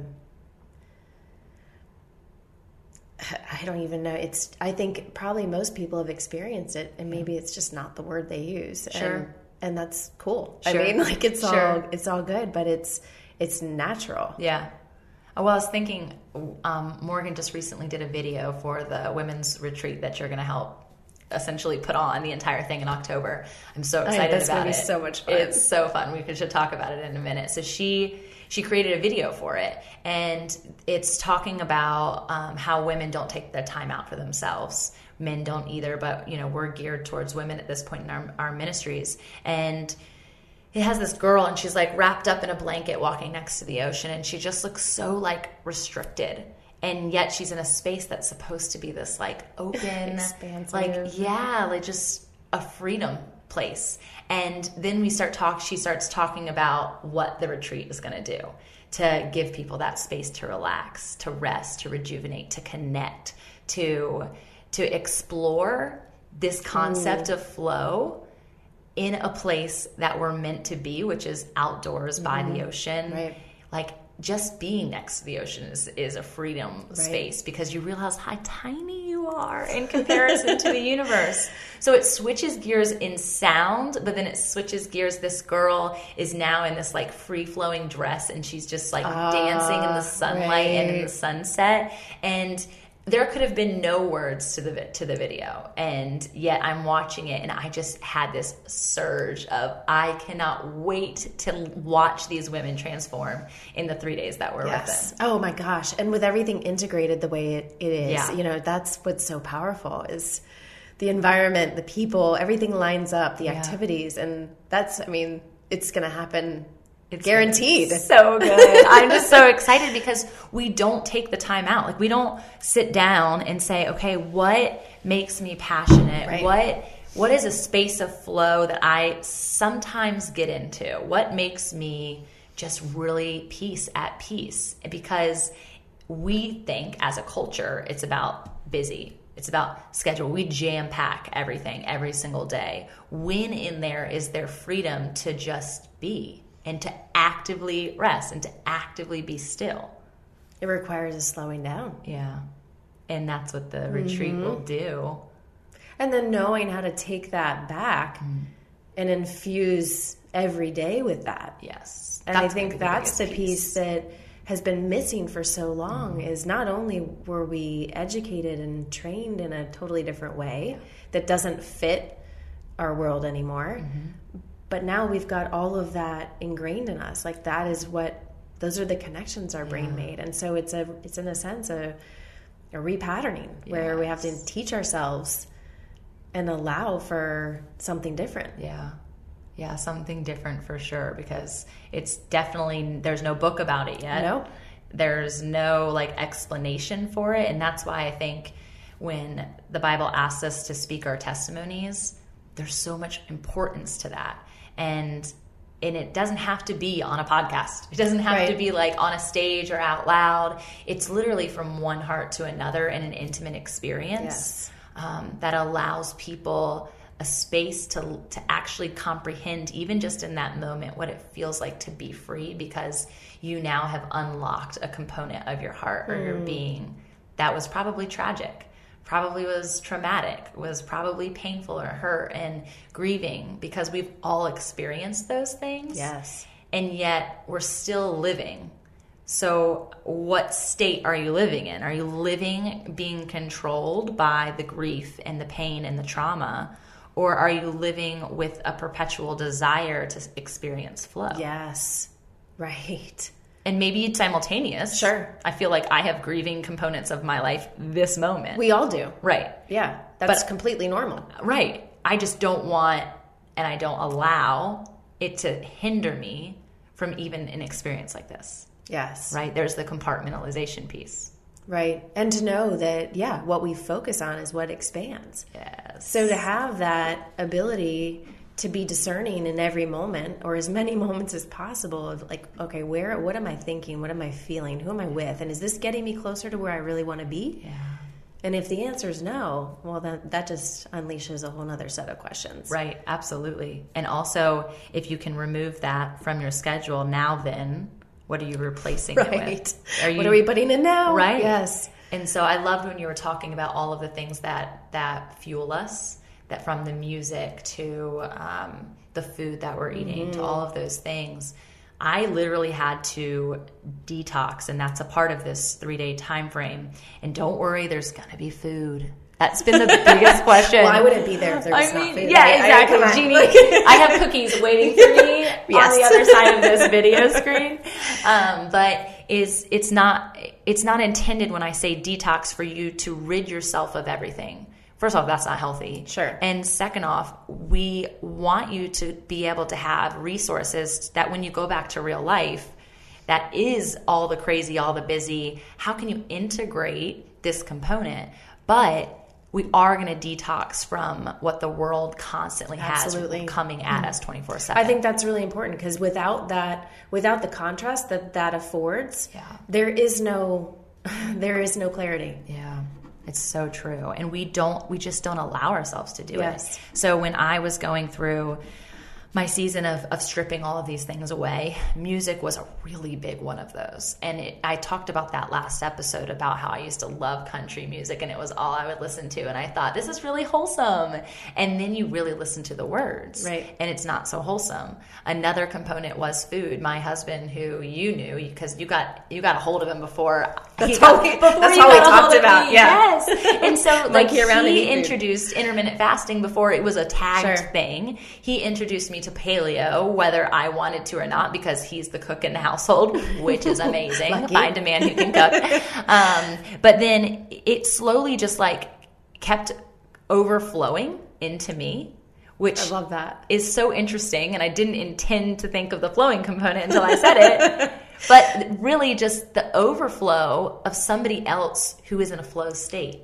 Speaker 2: I don't even know. It's, I think probably most people have experienced it and maybe it's just not the word they use.
Speaker 1: Sure.
Speaker 2: And, and that's cool.
Speaker 1: Sure.
Speaker 2: I mean, like it's all, it's all good, but it's, it's natural.
Speaker 1: Yeah. Oh, Well, I was thinking, um, Morgan just recently did a video for the women's retreat that you're going to help essentially put on the entire thing in October. I'm so excited
Speaker 2: that's
Speaker 1: about
Speaker 2: gonna be
Speaker 1: it.
Speaker 2: so much fun.
Speaker 1: It's so fun. We could- should talk about it in a minute. So she she created a video for it, and it's talking about um, how women don't take the time out for themselves. Men don't either, but you know we're geared towards women at this point in our, our ministries, and it has this girl and she's like wrapped up in a blanket walking next to the ocean and she just looks so like restricted. And yet she's in a space that's supposed to be this like open
Speaker 2: Expansive.
Speaker 1: like yeah like just a freedom place. And then we start talk she starts talking about what the retreat is going to do to give people that space to relax to rest to rejuvenate to connect to to explore this concept of flow in a place that we're meant to be, which is outdoors by the mm-hmm. ocean.
Speaker 2: Right.
Speaker 1: Like just being next to the ocean is, is a freedom space because you realize how tiny you are in comparison to the universe. So it switches gears in sound, but then it switches gears. This girl is now in this like free flowing dress and she's just like dancing in the ah, sunlight and in the sunset. And there could have been no words to the to the video and yet i'm watching it and i just had this surge of i cannot wait to watch these women transform in the three days that we're with
Speaker 2: Yes.
Speaker 1: them
Speaker 2: Oh my gosh. And with everything integrated the way it, it is,
Speaker 1: Yeah.
Speaker 2: you know, that's what's so powerful is the environment, the people, everything lines up, the activities. And that's, I mean, it's going to happen
Speaker 1: It's
Speaker 2: guaranteed.
Speaker 1: so good. I'm just so excited because we don't take the time out. Like we don't sit down and say okay what makes me passionate?
Speaker 2: Right.
Speaker 1: what what is a space of flow that i sometimes get into? What makes me just really peace at peace? Because we think as a culture it's about busy. It's about schedule. We jam pack everything every single day. When in there is there freedom to just be and to actively rest and to actively be still.
Speaker 2: It requires a slowing down.
Speaker 1: yeah. And that's what the mm-hmm. retreat will do.
Speaker 2: And then knowing how to take that back
Speaker 1: Mm.
Speaker 2: and infuse every day with that.
Speaker 1: yes.
Speaker 2: And I think that's the
Speaker 1: biggest
Speaker 2: piece that has been missing for so mm-hmm. long is not only were we educated and trained in a totally different way that doesn't fit our world anymore, mm-hmm. But now we've got all of that ingrained in us. Like that is what those are the connections our brain made, and so it's a it's in a sense a a repatterning where we have to teach ourselves and allow for something different.
Speaker 1: Yeah. Yeah, something different for sure because it's definitely there's no book about it yet.
Speaker 2: No.
Speaker 1: There's no like explanation for it and that's why I think when the Bible asks us to speak our testimonies, there's so much importance to that. And and it doesn't have to be on a podcast. It doesn't have to be like on a stage or out loud. It's literally from one heart to another in an intimate experience
Speaker 2: Yes.
Speaker 1: um, that allows people a space to to actually comprehend even just in that moment what it feels like to be free because you now have unlocked a component of your heart or your being that was probably tragic probably was traumatic was probably painful or hurt and grieving because we've all experienced those things
Speaker 2: Yes.
Speaker 1: and yet we're still living. So, what state are you living in? Are you living being controlled by the grief and the pain and the trauma? Or are you living with a perpetual desire to experience flow?
Speaker 2: Yes. Right.
Speaker 1: And maybe simultaneous.
Speaker 2: Sure.
Speaker 1: I feel like I have grieving components of my life this moment.
Speaker 2: We all do.
Speaker 1: right.
Speaker 2: Yeah. That's
Speaker 1: But-
Speaker 2: completely normal.
Speaker 1: Right. I just don't want and I don't allow it to hinder me from even an experience like this.
Speaker 2: Yes.
Speaker 1: right? There's the compartmentalization piece.
Speaker 2: Right. And to know that, yeah, what we focus on is what expands.
Speaker 1: Yes.
Speaker 2: So to have that ability to be discerning in every moment or as many moments as possible of like, okay, where, what am I thinking? What am I feeling? Who am I with? And is this getting me closer to where I really want to be?
Speaker 1: Yeah.
Speaker 2: And if the answer is no, well, then that just unleashes a whole other set of questions.
Speaker 1: Right, absolutely. And also, if you can remove that from your schedule, now then, what are you replacing it with? Are you
Speaker 2: what are we putting in now?
Speaker 1: right?
Speaker 2: Yes.
Speaker 1: And so I loved when you were talking about all of the things that that fuel us, that from the music to um, the food that we're eating to all of those things. I literally had to detox, and that's a part of this three day time frame. And don't worry, there's gonna be food. That's been the biggest question.
Speaker 2: Why wouldn't be there if there was
Speaker 1: I
Speaker 2: not food.
Speaker 1: yeah,
Speaker 2: I- I-
Speaker 1: exactly.
Speaker 2: on.
Speaker 1: Jeannie, I have cookies waiting for me on the other side of this video screen. Um, but is it's not it's not intended when I say detox for you to rid yourself of everything. First off, that's not healthy.
Speaker 2: Sure.
Speaker 1: And second off, we want you to be able to have resources that when you go back to real life, that is all the crazy, all the busy. How can you integrate this component? But we are going to detox from what the world constantly
Speaker 2: Absolutely.
Speaker 1: has coming at us 24 7.
Speaker 2: I think that's really important because without that, without the contrast that that affords,
Speaker 1: Yeah.
Speaker 2: there is no, there is no clarity.
Speaker 1: Yeah. It's so true. And we don't, we just don't allow ourselves to do
Speaker 2: Yes.
Speaker 1: it. So when I was going through my season of, of stripping all of these things away, music was a really big one of those. And it, I talked about that last episode about how I used to love country music and it was all I would listen to. And I thought, this is really wholesome. And then you really listen to the words.
Speaker 2: Right.
Speaker 1: And it's not so wholesome. Another component was food. My husband, who you knew, because you got you got a hold of him before.
Speaker 2: That's how we-
Speaker 1: before
Speaker 2: that's how we
Speaker 1: got a hold
Speaker 2: talked about,
Speaker 1: me.
Speaker 2: yeah.
Speaker 1: Yes. And so like
Speaker 2: Monkey around and eat
Speaker 1: he
Speaker 2: food.
Speaker 1: introduced intermittent fasting before it was a tagged
Speaker 2: Sure.
Speaker 1: thing. He introduced me to paleo, whether I wanted to or not, because he's the cook in the household, which is amazing. Find a man who can cook. um, but then it slowly just like kept overflowing into me, which
Speaker 2: I love that.
Speaker 1: is so interesting and I didn't intend to think of the flowing component until I said it. but really just the overflow of somebody else who is in a flow state.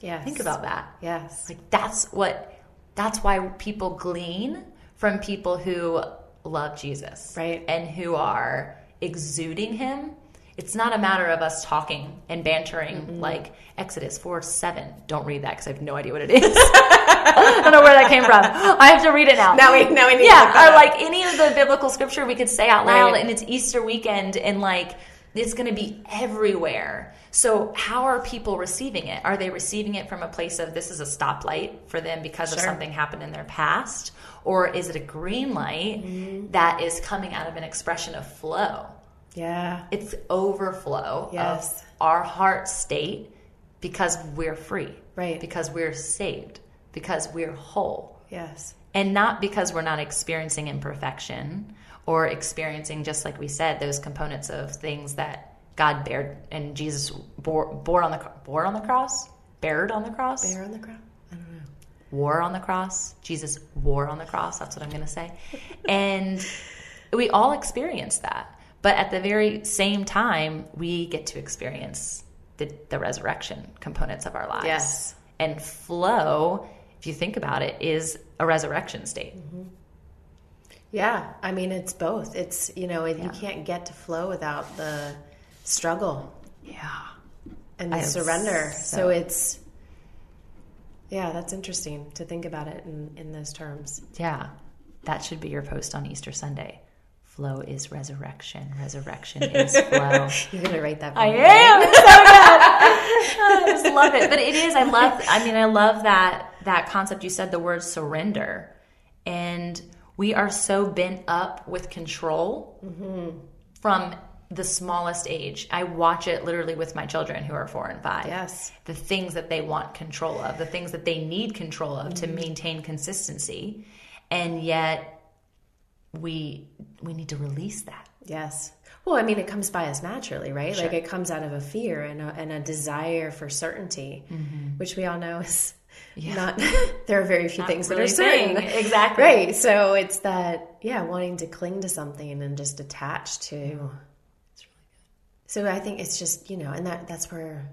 Speaker 2: Yes.
Speaker 1: Think about that.
Speaker 2: Yes.
Speaker 1: Like that's what that's why people glean from people who love Jesus.
Speaker 2: Right.
Speaker 1: And who are exuding him. It's not a matter of us talking and bantering like Exodus 4 7. Don't read that because I have no idea what it is. I don't know where that came from. I have to read it now.
Speaker 2: Now we- now we need to
Speaker 1: Yeah, or like any of the biblical scripture we could say out loud,
Speaker 2: Right.
Speaker 1: and it's Easter weekend, and like it's going to be everywhere. So, how are people receiving it? Are they receiving it from a place of this is a stoplight for them because of something happened in their past? Or is it a green light
Speaker 2: Mm-hmm.
Speaker 1: that is coming out of an expression of flow?
Speaker 2: Yeah.
Speaker 1: It's overflow
Speaker 2: Yes.
Speaker 1: of our heart state because we're free.
Speaker 2: Right.
Speaker 1: Because we're saved. Because we're whole.
Speaker 2: Yes.
Speaker 1: And not because we're not experiencing imperfection or experiencing, just like we said, those components of things that God bared and Jesus bore, bore on the bore on the cross, bared on the cross,
Speaker 2: Bear on the ground. I don't know.
Speaker 1: wore on the cross. Jesus wore on the cross. That's what I'm going to say. And we all experience that. But at the very same time, we get to experience the, the resurrection components of our lives.
Speaker 2: Yes.
Speaker 1: And flow, if you think about it, is a resurrection state. Mm-hmm.
Speaker 2: Yeah, I mean it's both. It's you know you can't get to flow without the struggle
Speaker 1: Yeah.
Speaker 2: and the
Speaker 1: I
Speaker 2: surrender.
Speaker 1: so-
Speaker 2: So, it's yeah, that's interesting to think about it in in those terms.
Speaker 1: Yeah. That should be your post on Easter Sunday. Flow is resurrection. Resurrection is flow.
Speaker 2: You're gonna write that.
Speaker 1: I
Speaker 2: me,
Speaker 1: am. So good. I just love it. But it is. I love. I mean, I love that that concept. You said the word surrender, and we are so bent up with control from the smallest age. I watch it literally with my children who are four and five.
Speaker 2: Yes.
Speaker 1: The things that they want control of, the things that they need control of to maintain consistency, and yet we we need to release that.
Speaker 2: Yes. Well, I mean, it comes by us naturally, right? Like it comes out of a fear and a, and a desire for certainty, mm-hmm. which we all know is not. there are very few things that are certain.
Speaker 1: thing. Exactly.
Speaker 2: Right. So it's that, yeah, wanting to cling to something and just attach to. So I think it's just you know, and that that's where,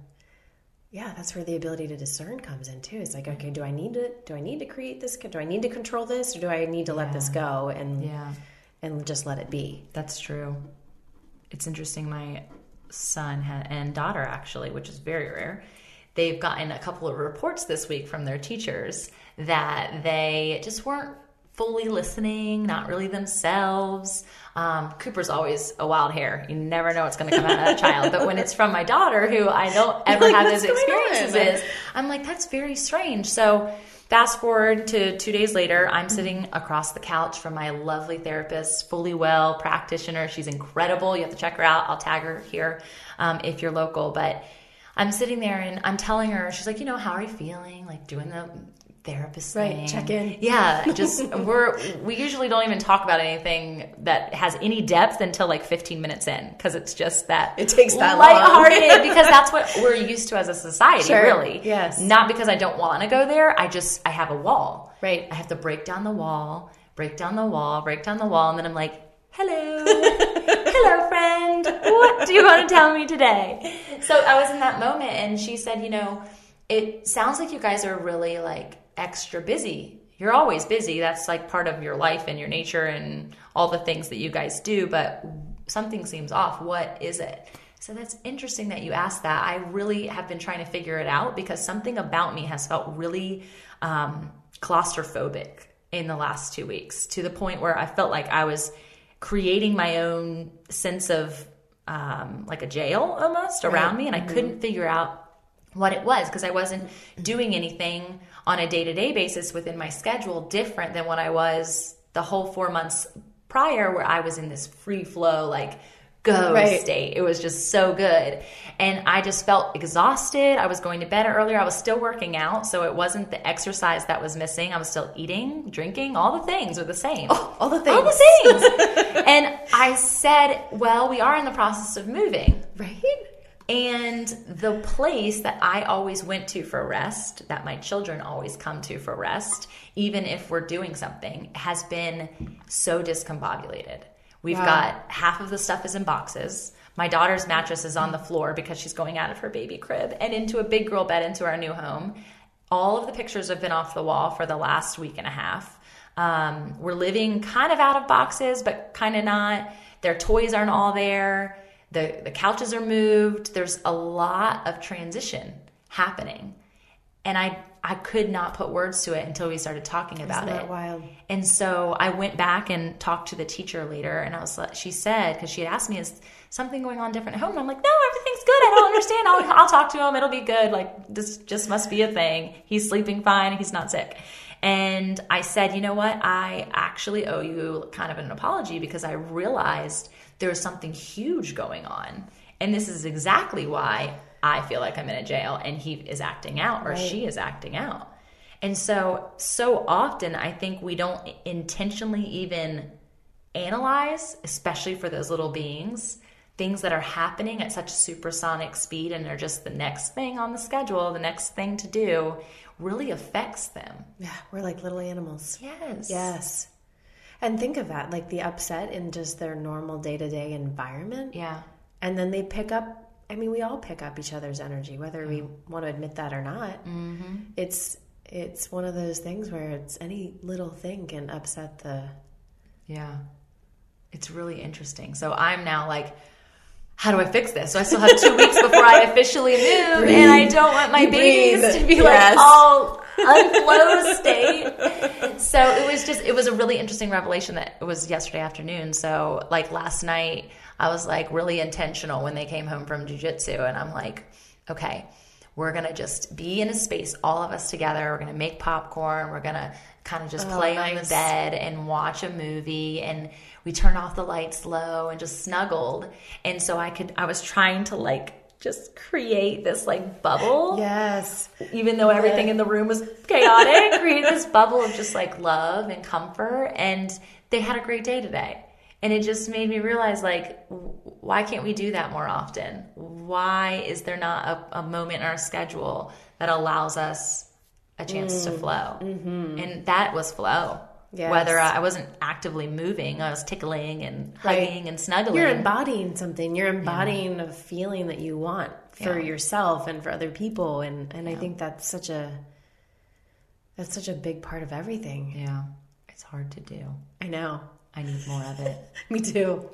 Speaker 2: yeah, that's where the ability to discern comes in too. It's like, okay, do I need to do I need to create this? Do I need to control this, or do I need to let this go and
Speaker 1: Yeah.
Speaker 2: and just let it be?
Speaker 1: That's true. It's interesting. My son and daughter, actually, which is very rare, they've gotten a couple of reports this week from their teachers that they just weren't fully listening, not really themselves. Um, Cooper's always a wild hair. You never know what's going to come out of that child. But when it's from my daughter, who I don't ever
Speaker 2: like,
Speaker 1: have those experiences,
Speaker 2: on?"
Speaker 1: is I'm like, that's very strange. So fast forward to two days later, I'm sitting across the couch from my lovely therapist, fully well practitioner. She's incredible. You have to check her out. I'll tag her here um, if you're local. But I'm sitting there and I'm telling her, she's like, you know, how are you feeling? Like doing the therapist
Speaker 2: Right,
Speaker 1: thing.
Speaker 2: check in.
Speaker 1: Yeah, just we're we usually don't even talk about anything that has any depth until like 15 minutes in because it's just that
Speaker 2: It takes that long.
Speaker 1: lighthearted because that's what we're used to as a society,
Speaker 2: Sure,
Speaker 1: really.
Speaker 2: yes.
Speaker 1: Not because I don't want to go there. I just I have a wall.
Speaker 2: Right.
Speaker 1: I have to break down the wall, break down the wall, break down the wall, and then I'm like, hello, hello, friend. What do you want to tell me today? So I was in that moment, and she said, you know, it sounds like you guys are really like extra busy. You're always busy. That's like part of your life and your nature and all the things that you guys do, but something seems off. What is it? So that's interesting that you asked that. I really have been trying to figure it out because something about me has felt really um, claustrophobic in the last two weeks to the point where I felt like I was creating my own sense of um, like a jail almost around me, and I couldn't figure out what it was because I wasn't doing anything on a day to day basis within my schedule different than what I was the whole four months prior, where I was in this free flow, like go
Speaker 2: Right.
Speaker 1: state. It was just so good. And I just felt exhausted. I was going to bed earlier. I was still working out. So it wasn't the exercise that was missing. I was still eating, drinking, all the things were the same.
Speaker 2: Oh, all the things.
Speaker 1: All the things. and I said, well, we are in the process of moving.
Speaker 2: Right?
Speaker 1: And the place that I always went to for rest, that my children always come to for rest, even if we're doing something, has been so discombobulated. We've
Speaker 2: Wow.
Speaker 1: got half of the stuff is in boxes. My daughter's mattress is on the floor because she's going out of her baby crib and into a big girl bed into our new home. All of the pictures have been off the wall for the last week and a half. Um, we're living kind of out of boxes, but kind of not. Their toys aren't all there. The, the couches are moved. There's a lot of transition happening. And I, I could not put words to it until we started talking about it.
Speaker 2: wild?
Speaker 1: And so I went back and talked to the teacher later, and I was like, she said, because she had asked me, is something going on different at home? And I'm like, no, everything's good. I don't understand. I'll, I'll talk to him. It'll be good. Like, this just must be a thing. He's sleeping fine. He's not sick. And I said, you know what? I actually owe you kind of an apology because I realized there was something huge going on. And this is exactly why I feel like I'm in a jail and he is acting out or
Speaker 2: Right.
Speaker 1: she is acting out. And so, so often I think we don't intentionally even analyze, especially for those little beings, things that are happening at such supersonic speed and they're just the next thing on the schedule, the next thing to do, really affects them.
Speaker 2: Yeah, we're like little animals.
Speaker 1: Yes.
Speaker 2: Yes. And think of that, like the upset in just their normal day to day environment.
Speaker 1: Yeah.
Speaker 2: And then they pick up, I mean, we all pick up each other's energy, whether we want to admit that or not. Mm-hmm. It's, it's one of those things where it's any little thing can upset the.
Speaker 1: Yeah. It's really interesting. So I'm now like, how do I fix this? So I still have two weeks before I officially move, and I don't want my babies
Speaker 2: Breathe.
Speaker 1: to be
Speaker 2: Yes.
Speaker 1: like all unflow state. So it was just, it was a really interesting revelation that it was yesterday afternoon. So like last night, I was like really intentional when they came home from jujitsu, and I'm like, okay, we're gonna just be in a space, all of us together. We're gonna make popcorn. We're gonna kind of just oh, play on the bed and watch a movie. And we turned off the lights low and just snuggled. And so I could, I was trying to like just create this like bubble
Speaker 2: Yes.
Speaker 1: even though everything in the room was chaotic, create this bubble of just like love and comfort. And they had a great day today. And it just made me realize like, why can't we do that more often? Why is there not a, a moment in our schedule that allows us a chance to flow? Mm-hmm. And that was flow.
Speaker 2: Yes.
Speaker 1: Whether I wasn't actively moving, I was tickling and
Speaker 2: Right.
Speaker 1: hugging and snuggling.
Speaker 2: You're embodying something. You're embodying a feeling that you want for
Speaker 1: Yeah.
Speaker 2: yourself and for other people. And, and I think that's such a, that's such a big part of everything.
Speaker 1: yeah, it's hard to do.
Speaker 2: I know.
Speaker 1: I need more of it.
Speaker 2: Me too.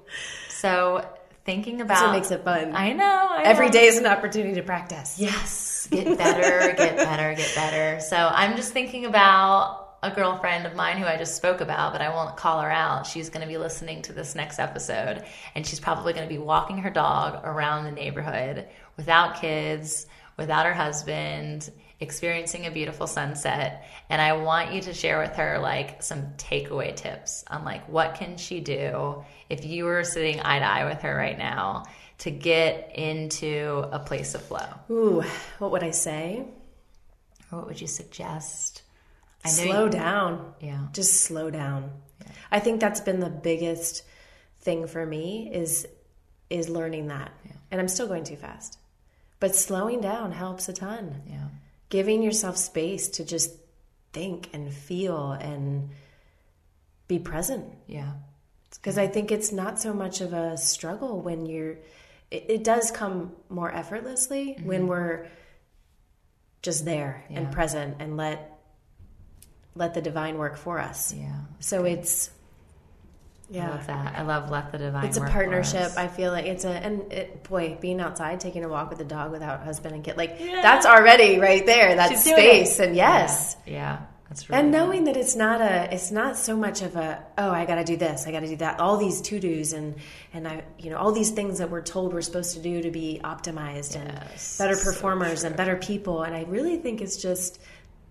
Speaker 1: So thinking about
Speaker 2: That's what makes it fun.
Speaker 1: I know. I
Speaker 2: Every
Speaker 1: know.
Speaker 2: day is an opportunity to practice.
Speaker 1: Yes. Get better, get better, get better. So I'm just thinking about a girlfriend of mine who I just spoke about, but I won't call her out. She's going to be listening to this next episode, and she's probably going to be walking her dog around the neighborhood without kids, without her husband, experiencing a beautiful sunset. And I want you to share with her like some takeaway tips on like what can she do if you were sitting eye to eye with her right now to get into a place of flow.
Speaker 2: Ooh, what would I say?
Speaker 1: Or what would you suggest? I know
Speaker 2: Slow
Speaker 1: you-
Speaker 2: down.
Speaker 1: Yeah.
Speaker 2: Just slow down. I think that's been the biggest thing for me is is learning that. And I'm still going too fast. But slowing down helps a ton.
Speaker 1: Yeah.
Speaker 2: Giving yourself space to just think and feel and be present.
Speaker 1: Yeah.
Speaker 2: because I think it's not so much of a struggle when you're. It, it does come more effortlessly when we're just there
Speaker 1: Yeah.
Speaker 2: and present and let let the divine work for us.
Speaker 1: Yeah.
Speaker 2: So it's
Speaker 1: I
Speaker 2: yeah,
Speaker 1: love that. I love let the divine.
Speaker 2: it's a partnership. I feel like it's a and it, boy, being outside, taking a walk with a dog without husband and kid, like that's already right there. That
Speaker 1: She's
Speaker 2: space
Speaker 1: it.
Speaker 2: and yes.
Speaker 1: Yeah. yeah. That's really
Speaker 2: And knowing that it's not a, it's not so much of a, oh, I got to do this, I got to do that. All these to dos and and I, you know, all these things that we're told we're supposed to do to be optimized and
Speaker 1: Yes,
Speaker 2: better
Speaker 1: so
Speaker 2: performers and better people. And I really think it's just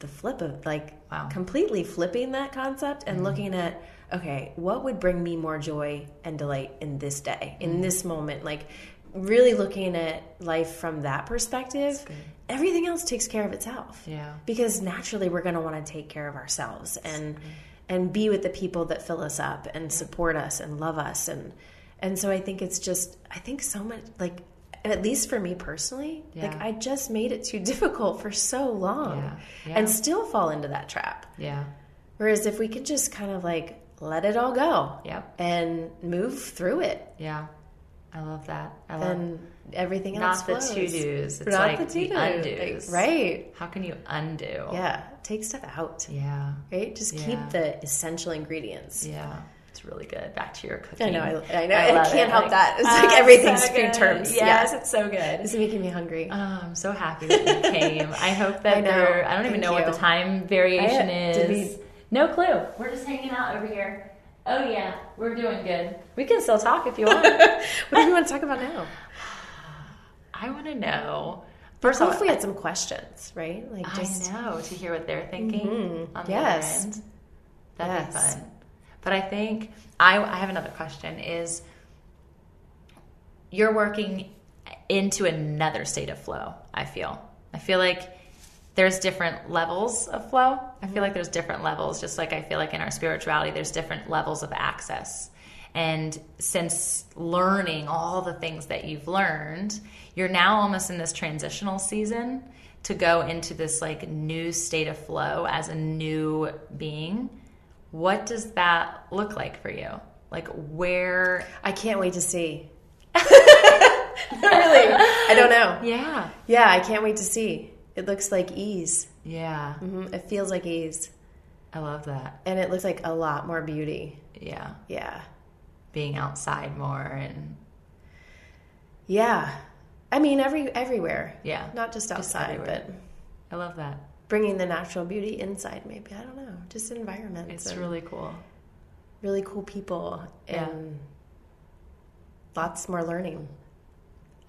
Speaker 2: the flip of like
Speaker 1: Wow. Mm-hmm.
Speaker 2: completely flipping that concept and looking at, okay, what would bring me more joy and delight in this day,
Speaker 1: Mm-hmm.
Speaker 2: in this moment, like. Really looking at life from that perspective, everything else takes care of itself
Speaker 1: Yeah.
Speaker 2: because naturally we're going to want to take care of ourselves and and be with the people that fill us up and support us and love us and and so I think it's just I think so much like at least for me personally like I just made it too difficult for so long
Speaker 1: Yeah. Yeah.
Speaker 2: and still fall into that trap
Speaker 1: Yeah.
Speaker 2: whereas if we could just kind of like let it all go
Speaker 1: Yep.
Speaker 2: and move through it
Speaker 1: Yeah. I love that. I love
Speaker 2: everything
Speaker 1: not
Speaker 2: else
Speaker 1: the to dos. It's
Speaker 2: not
Speaker 1: like
Speaker 2: the to-dos.
Speaker 1: undos.
Speaker 2: right
Speaker 1: How can you undo?
Speaker 2: yeah take stuff out
Speaker 1: Yeah.
Speaker 2: right? Just
Speaker 1: Yeah.
Speaker 2: keep the essential ingredients.
Speaker 1: Yeah. It's really good. Back to your cooking.
Speaker 2: I know, I, I know. I,
Speaker 1: love
Speaker 2: can't
Speaker 1: it.
Speaker 2: help that. It's
Speaker 1: ah,
Speaker 2: like everything's
Speaker 1: so
Speaker 2: food terms.
Speaker 1: Yes,
Speaker 2: Yeah.
Speaker 1: it's so good.
Speaker 2: It's making me hungry.
Speaker 1: Oh, I'm so happy that you came. I hope that
Speaker 2: I know.
Speaker 1: there. I don't even
Speaker 2: Thank
Speaker 1: know what the time variation
Speaker 2: I-
Speaker 1: is.
Speaker 2: Did we-
Speaker 1: No clue. We're just hanging out over here. Oh yeah, we're doing good. We can still talk if you want.
Speaker 2: what do you want to talk about now?
Speaker 1: I want to know. First
Speaker 2: What
Speaker 1: off,
Speaker 2: we had some questions, right? Like just
Speaker 1: I know to hear what they're thinking
Speaker 2: Mhm.
Speaker 1: on the
Speaker 2: Yes.
Speaker 1: other end. That'd
Speaker 2: Yes.
Speaker 1: be fun. But I think I, I have another question: Is you're working into another state of flow, I feel. I feel like there's different levels of flow. I feel like there's different levels, just like I feel like in our spirituality, there's different levels of access. And since learning all the things that you've learned, you're now almost in this transitional season to go into this like new state of flow as a new being. What does that look like for you? Like where
Speaker 2: I can't wait to see. really, I don't know.
Speaker 1: Yeah.
Speaker 2: Yeah, I can't wait to see. It looks like ease.
Speaker 1: Yeah.
Speaker 2: hmm It feels like ease,
Speaker 1: I love that.
Speaker 2: and it looks like a lot more beauty.
Speaker 1: Yeah.
Speaker 2: Yeah,
Speaker 1: Being outside more and
Speaker 2: yeah. I mean, every everywhere.
Speaker 1: Yeah.
Speaker 2: not just outside,
Speaker 1: everywhere.
Speaker 2: but
Speaker 1: I love that.
Speaker 2: bringing the natural beauty inside. Maybe I don't know. Just environments.
Speaker 1: It's really cool.
Speaker 2: really cool people
Speaker 1: Yeah.
Speaker 2: and lots more learning.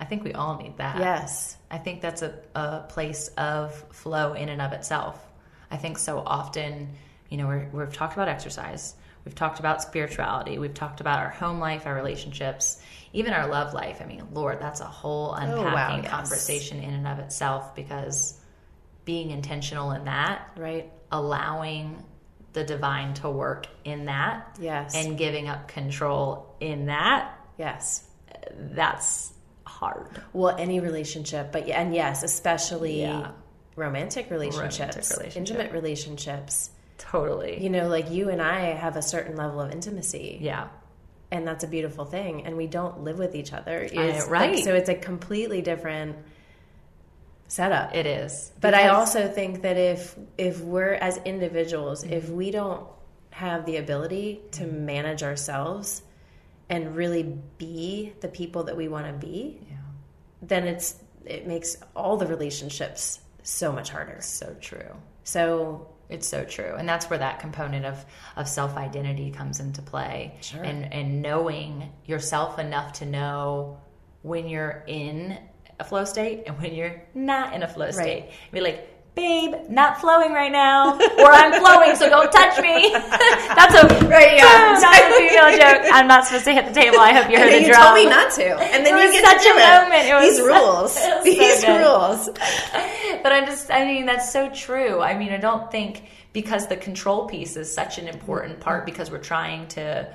Speaker 1: I think we all need that.
Speaker 2: Yes.
Speaker 1: I think that's a, a place of flow in and of itself. I think so often, you know, we're, we've talked about exercise, we've talked about spirituality, we've talked about our home life, our relationships, even our love life. I mean, Lord, that's a whole oh, unpacking
Speaker 2: Oh, wow, yes.
Speaker 1: conversation in and of itself because being intentional in that,
Speaker 2: Right.
Speaker 1: allowing the divine to work in that,
Speaker 2: Yes.
Speaker 1: and giving up control in that,
Speaker 2: Yes.
Speaker 1: that's hard.
Speaker 2: Well, any relationship, but and yes, especially
Speaker 1: Yeah.
Speaker 2: romantic relationships,
Speaker 1: Romantic relationship.
Speaker 2: intimate relationships.
Speaker 1: Totally.
Speaker 2: You know, like you and I have a certain level of intimacy,
Speaker 1: yeah.
Speaker 2: and that's a beautiful thing. And we don't live with each other,
Speaker 1: I-
Speaker 2: It's like-
Speaker 1: right.
Speaker 2: so it's a completely different setup.
Speaker 1: It is.
Speaker 2: But I also think that if if we're as individuals, if
Speaker 1: Mm-hmm.
Speaker 2: we don't have the ability to manage ourselves and really be the people that we want to be. Then it's it makes all the relationships so much harder.
Speaker 1: So true.
Speaker 2: So
Speaker 1: It's so true. And that's where that component of, of self identity comes into play.
Speaker 2: Sure.
Speaker 1: And and knowing yourself enough to know when you're in a flow state and when you're not in a flow state. Be like, babe, not flowing right now. or I'm flowing, so don't touch me. that's a
Speaker 2: Right, yeah.
Speaker 1: Not a female joke. I'm not supposed to hit the table. I hope you heard the
Speaker 2: you
Speaker 1: drum.
Speaker 2: told me not to, and then you get
Speaker 1: such a
Speaker 2: it.
Speaker 1: moment. It was
Speaker 2: These rules,
Speaker 1: was
Speaker 2: these
Speaker 1: good.
Speaker 2: rules.
Speaker 1: but I'm just, I mean, that's so true. I mean, I don't think because the control piece is such an important part because we're trying to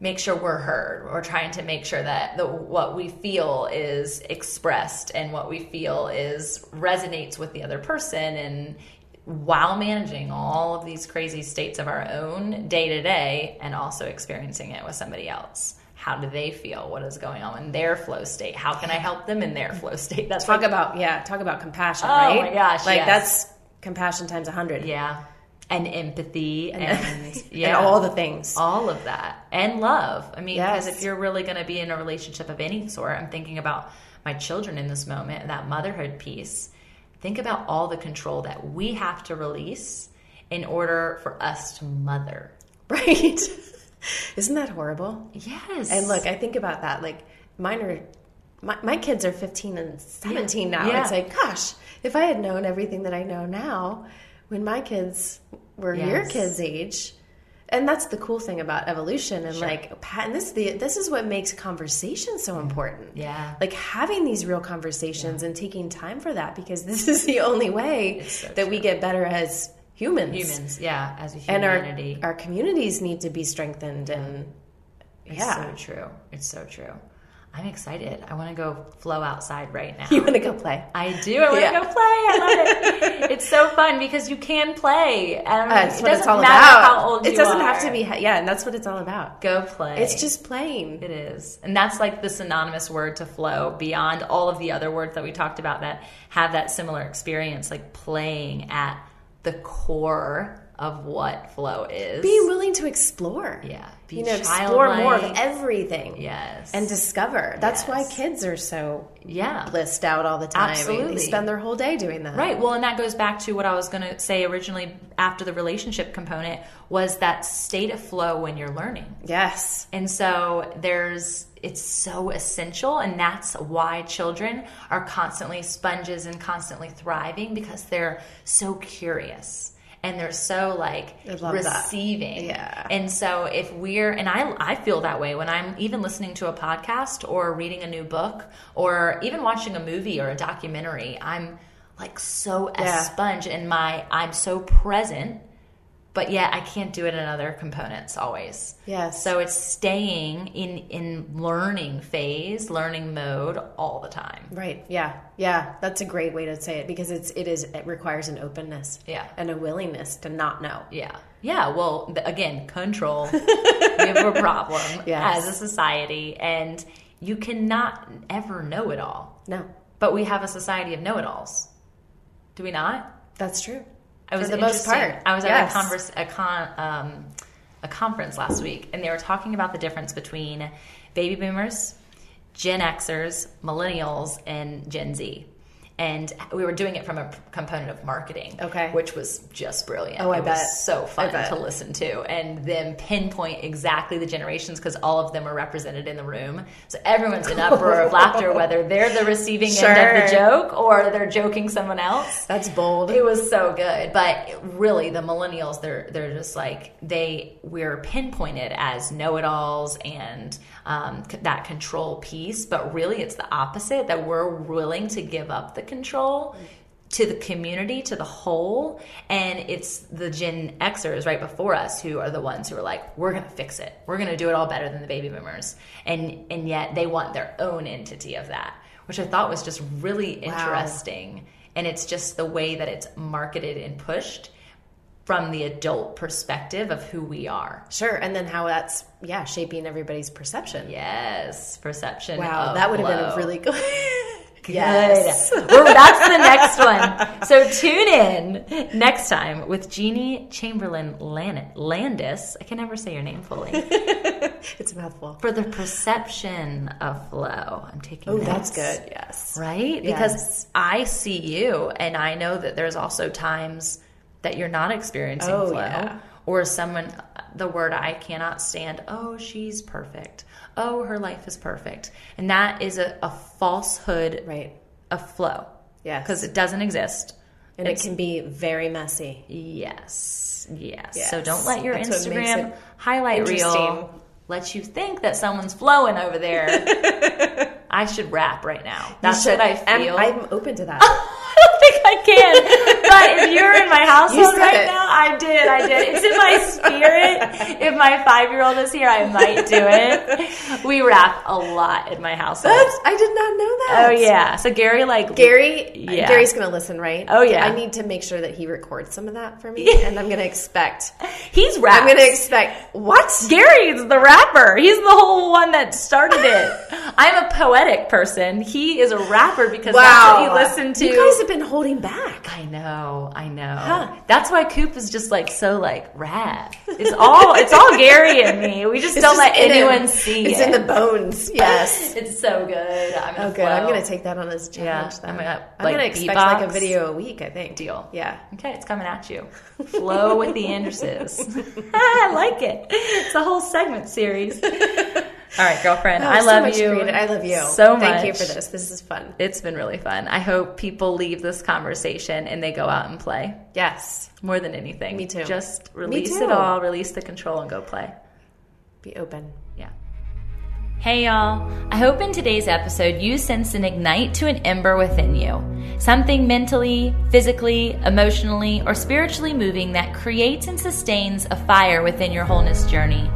Speaker 1: make sure we're heard. We're trying to make sure that the, what we feel is expressed and what we feel is resonates with the other person. And while managing all of these crazy states of our own day to day and also experiencing it with somebody else. How do they feel? What is going on in their flow state? How can I help them in their flow state? That's
Speaker 2: Talk
Speaker 1: like
Speaker 2: about yeah, talk about compassion,
Speaker 1: Oh
Speaker 2: right?
Speaker 1: my gosh,
Speaker 2: like
Speaker 1: yes.
Speaker 2: that's compassion times a hundred,
Speaker 1: Yeah. And empathy and,
Speaker 2: and
Speaker 1: yeah.
Speaker 2: all the things.
Speaker 1: all of that. And love. I mean, because
Speaker 2: Yes.
Speaker 1: if you're really going to be in a relationship of any sort, I'm thinking about my children in this moment, that motherhood piece. Think about all the control that we have to release in order for us to mother.
Speaker 2: Right? Isn't that horrible?
Speaker 1: Yes.
Speaker 2: And look, I think about that. Like mine are, my, my kids are 15 and 17 now.
Speaker 1: Yeah.
Speaker 2: It's like, gosh, if I had known everything that I know now when my kids were your kids' age. And that's the cool thing about evolution and like pa- and this the this is what makes conversation so important.
Speaker 1: Yeah.
Speaker 2: Like having these real conversations and taking time for that because this is the only way
Speaker 1: so
Speaker 2: that we get better as humans.
Speaker 1: humans, yeah, as a
Speaker 2: And
Speaker 1: humanity.
Speaker 2: our our communities need to be strengthened and
Speaker 1: it's
Speaker 2: yeah.
Speaker 1: so true. It's so true. I'm excited. I want to go flow outside right now.
Speaker 2: You want to go play?
Speaker 1: I do. I want
Speaker 2: Yeah.
Speaker 1: to go play. I love it. it's so fun because you can play. And
Speaker 2: That's uh,
Speaker 1: it
Speaker 2: what
Speaker 1: doesn't
Speaker 2: it's all about.
Speaker 1: how old
Speaker 2: it doesn't
Speaker 1: are.
Speaker 2: have to be. Yeah, and that's what it's all about.
Speaker 1: Go play.
Speaker 2: It's just playing.
Speaker 1: It is. And that's like the synonymous word to flow beyond all of the other words that we talked about that have that similar experience, like playing at the core of what flow is.
Speaker 2: Being willing to explore.
Speaker 1: yeah. Be
Speaker 2: you know, explore more of everything.
Speaker 1: Yes.
Speaker 2: And discover. That's why kids are so
Speaker 1: yeah.
Speaker 2: blissed out all the time.
Speaker 1: Absolutely.
Speaker 2: They spend their whole day doing that.
Speaker 1: Right. Well, and that goes back to what I was going to say originally after the relationship component was that state of flow when you're learning.
Speaker 2: Yes.
Speaker 1: And so there's it's so essential and that's why children are constantly sponges and constantly thriving because they're so curious and they're so like
Speaker 2: love that.
Speaker 1: receiving.
Speaker 2: Yeah.
Speaker 1: And so if we're and I I feel that way when I'm even listening to a podcast or reading a new book or even watching a movie or a documentary, I'm like so a
Speaker 2: Yeah.
Speaker 1: sponge and my I'm so present, but yet I can't do it in other components always.
Speaker 2: Yes.
Speaker 1: So it's staying in in learning phase, learning mode all the time.
Speaker 2: Right. Yeah. Yeah. That's a great way to say it because it's it is it requires an openness.
Speaker 1: Yeah.
Speaker 2: And a willingness to not know.
Speaker 1: Yeah. Yeah. Well, again, control. we have a problem
Speaker 2: Yes.
Speaker 1: as a society, and you cannot ever know it all.
Speaker 2: No.
Speaker 1: But we have a society of know it alls. Do we not?
Speaker 2: That's true.
Speaker 1: I was
Speaker 2: For the most part.
Speaker 1: I was
Speaker 2: Yes.
Speaker 1: at a, converse, a, con, um, a conference last week, and they were talking about the difference between baby boomers, Gen Xers, millennials, and Gen Z. And we were doing it from a component of marketing,
Speaker 2: Okay.
Speaker 1: which was just brilliant.
Speaker 2: Oh, I
Speaker 1: it
Speaker 2: bet.
Speaker 1: was so fun to listen to, and then pinpoint exactly the generations because all of them are represented in the room. So everyone's in uproar of laughter, whether they're the receiving end of the joke or they're joking someone else.
Speaker 2: That's bold.
Speaker 1: It was so good, but really, the millennials they're they're just like they we're pinpointed as know-it-alls and um, c- that control piece, but really it's the opposite that we're willing to give up the control to the community, to the whole, and it's the Gen Xers right before us who are the ones who are like, we're gonna fix it, we're gonna do it all better than the baby boomers, and and yet they want their own entity of that, which I thought was just really interesting. And it's just the way that it's marketed and pushed from the adult perspective of who we are.
Speaker 2: Sure. And then how that's yeah, shaping everybody's perception.
Speaker 1: Yes, perception.
Speaker 2: Wow, that would have been a really good
Speaker 1: Good.
Speaker 2: Yes.
Speaker 1: We're, that's the next one. So tune in next time with Jeannie Chamberlin Landis. I can never say your name fully.
Speaker 2: It's a mouthful.
Speaker 1: For the perception of flow. I'm taking
Speaker 2: Oh, that's good. Yes.
Speaker 1: right? Because I see you, and I know that there's also times that you're not experiencing
Speaker 2: Oh,
Speaker 1: flow,
Speaker 2: yeah.
Speaker 1: or someone. The word I cannot stand. Oh, she's perfect. Oh, her life is perfect, and that is a, a falsehood
Speaker 2: Right.
Speaker 1: of flow.
Speaker 2: yeah
Speaker 1: because it doesn't exist.
Speaker 2: And
Speaker 1: It's-
Speaker 2: it can be very messy.
Speaker 1: Yes, yes.
Speaker 2: Yes.
Speaker 1: So don't let your
Speaker 2: That's
Speaker 1: Instagram highlight reel let you think that someone's flowing over there. I should rap right now. That's
Speaker 2: should-
Speaker 1: what I feel.
Speaker 2: I'm, I'm open to that.
Speaker 1: I can. but if you're in my household right
Speaker 2: it.
Speaker 1: now, I did. I did. It's in my spirit. If my five year old is here, I might do it. We rap a lot in my household.
Speaker 2: That's, I did not know that.
Speaker 1: oh yeah. So Gary like
Speaker 2: Gary,
Speaker 1: Yeah.
Speaker 2: Gary's going to listen, right?
Speaker 1: Oh, yeah.
Speaker 2: I need to make sure that he records some of that for me, and I'm going to expect.
Speaker 1: he's rap.
Speaker 2: I'm going to expect what?
Speaker 1: Gary's the rapper. He's the whole one that started it. I'm a poetic person. He is a rapper because that's what he listened to.
Speaker 2: You guys have been holding back.
Speaker 1: I know, I know.
Speaker 2: Huh.
Speaker 1: That's why Coop is just like so like rap. It's all it's all Gary and me. We just
Speaker 2: It's
Speaker 1: don't
Speaker 2: just
Speaker 1: let anyone
Speaker 2: him.
Speaker 1: see
Speaker 2: It's
Speaker 1: it.
Speaker 2: in the bones. Yes.
Speaker 1: it's so good. I'm gonna
Speaker 2: Oh, good. I'm to take that on as challenge.
Speaker 1: Yeah,
Speaker 2: then.
Speaker 1: I'm gonna,
Speaker 2: I'm
Speaker 1: like,
Speaker 2: to expect like a video a week. I think.
Speaker 1: Deal.
Speaker 2: Yeah.
Speaker 1: Okay, it's coming at you. Flow with the Anderses. I like it. It's a whole segment series. All right, girlfriend. I love
Speaker 2: much
Speaker 1: you.
Speaker 2: creative- I love you
Speaker 1: so much.
Speaker 2: Thank you for this. This is fun.
Speaker 1: It's been really fun. I hope people leave this conversation and they go out and play
Speaker 2: Yes.
Speaker 1: more than anything.
Speaker 2: Me too.
Speaker 1: Just release
Speaker 2: too.
Speaker 1: it all, release the control, and go play.
Speaker 2: Be open.
Speaker 1: Yeah. Hey y'all. I hope in today's episode you sense an ignite to an ember within you. Something mentally, physically, emotionally, or spiritually moving that creates and sustains a fire within your wholeness journey.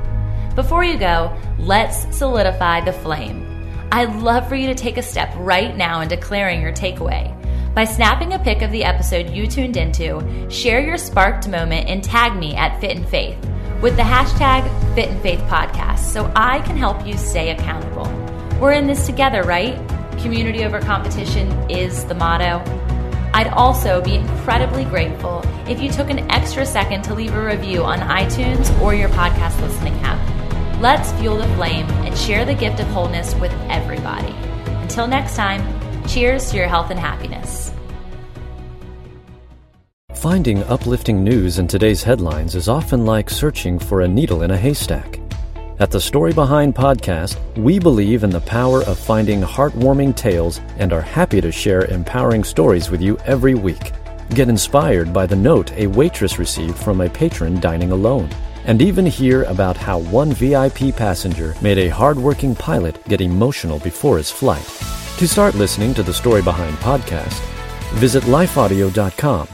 Speaker 1: Before you go, let's solidify the flame. I'd love for you to take a step right now in declaring your takeaway. By snapping a pic of the episode you tuned into, share your sparked moment and tag me at Fit and Faith with the hashtag Fit and Faith Podcast so I can help you stay accountable. We're in this together, right? Community over competition is the motto. I'd also be incredibly grateful if you took an extra second to leave a review on iTunes or your podcast listening app. Let's fuel the flame and share the gift of wholeness with everybody. Until next time, cheers to your health and happiness.
Speaker 4: Finding uplifting news in today's headlines is often like searching for a needle in a haystack. At the Story Behind podcast, we believe in the power of finding heartwarming tales and are happy to share empowering stories with you every week. get inspired by the note a waitress received from a patron dining alone, and even hear about how one VIP passenger made a hardworking pilot get emotional before his flight. To start listening to the Story Behind podcast, visit lifeaudio.com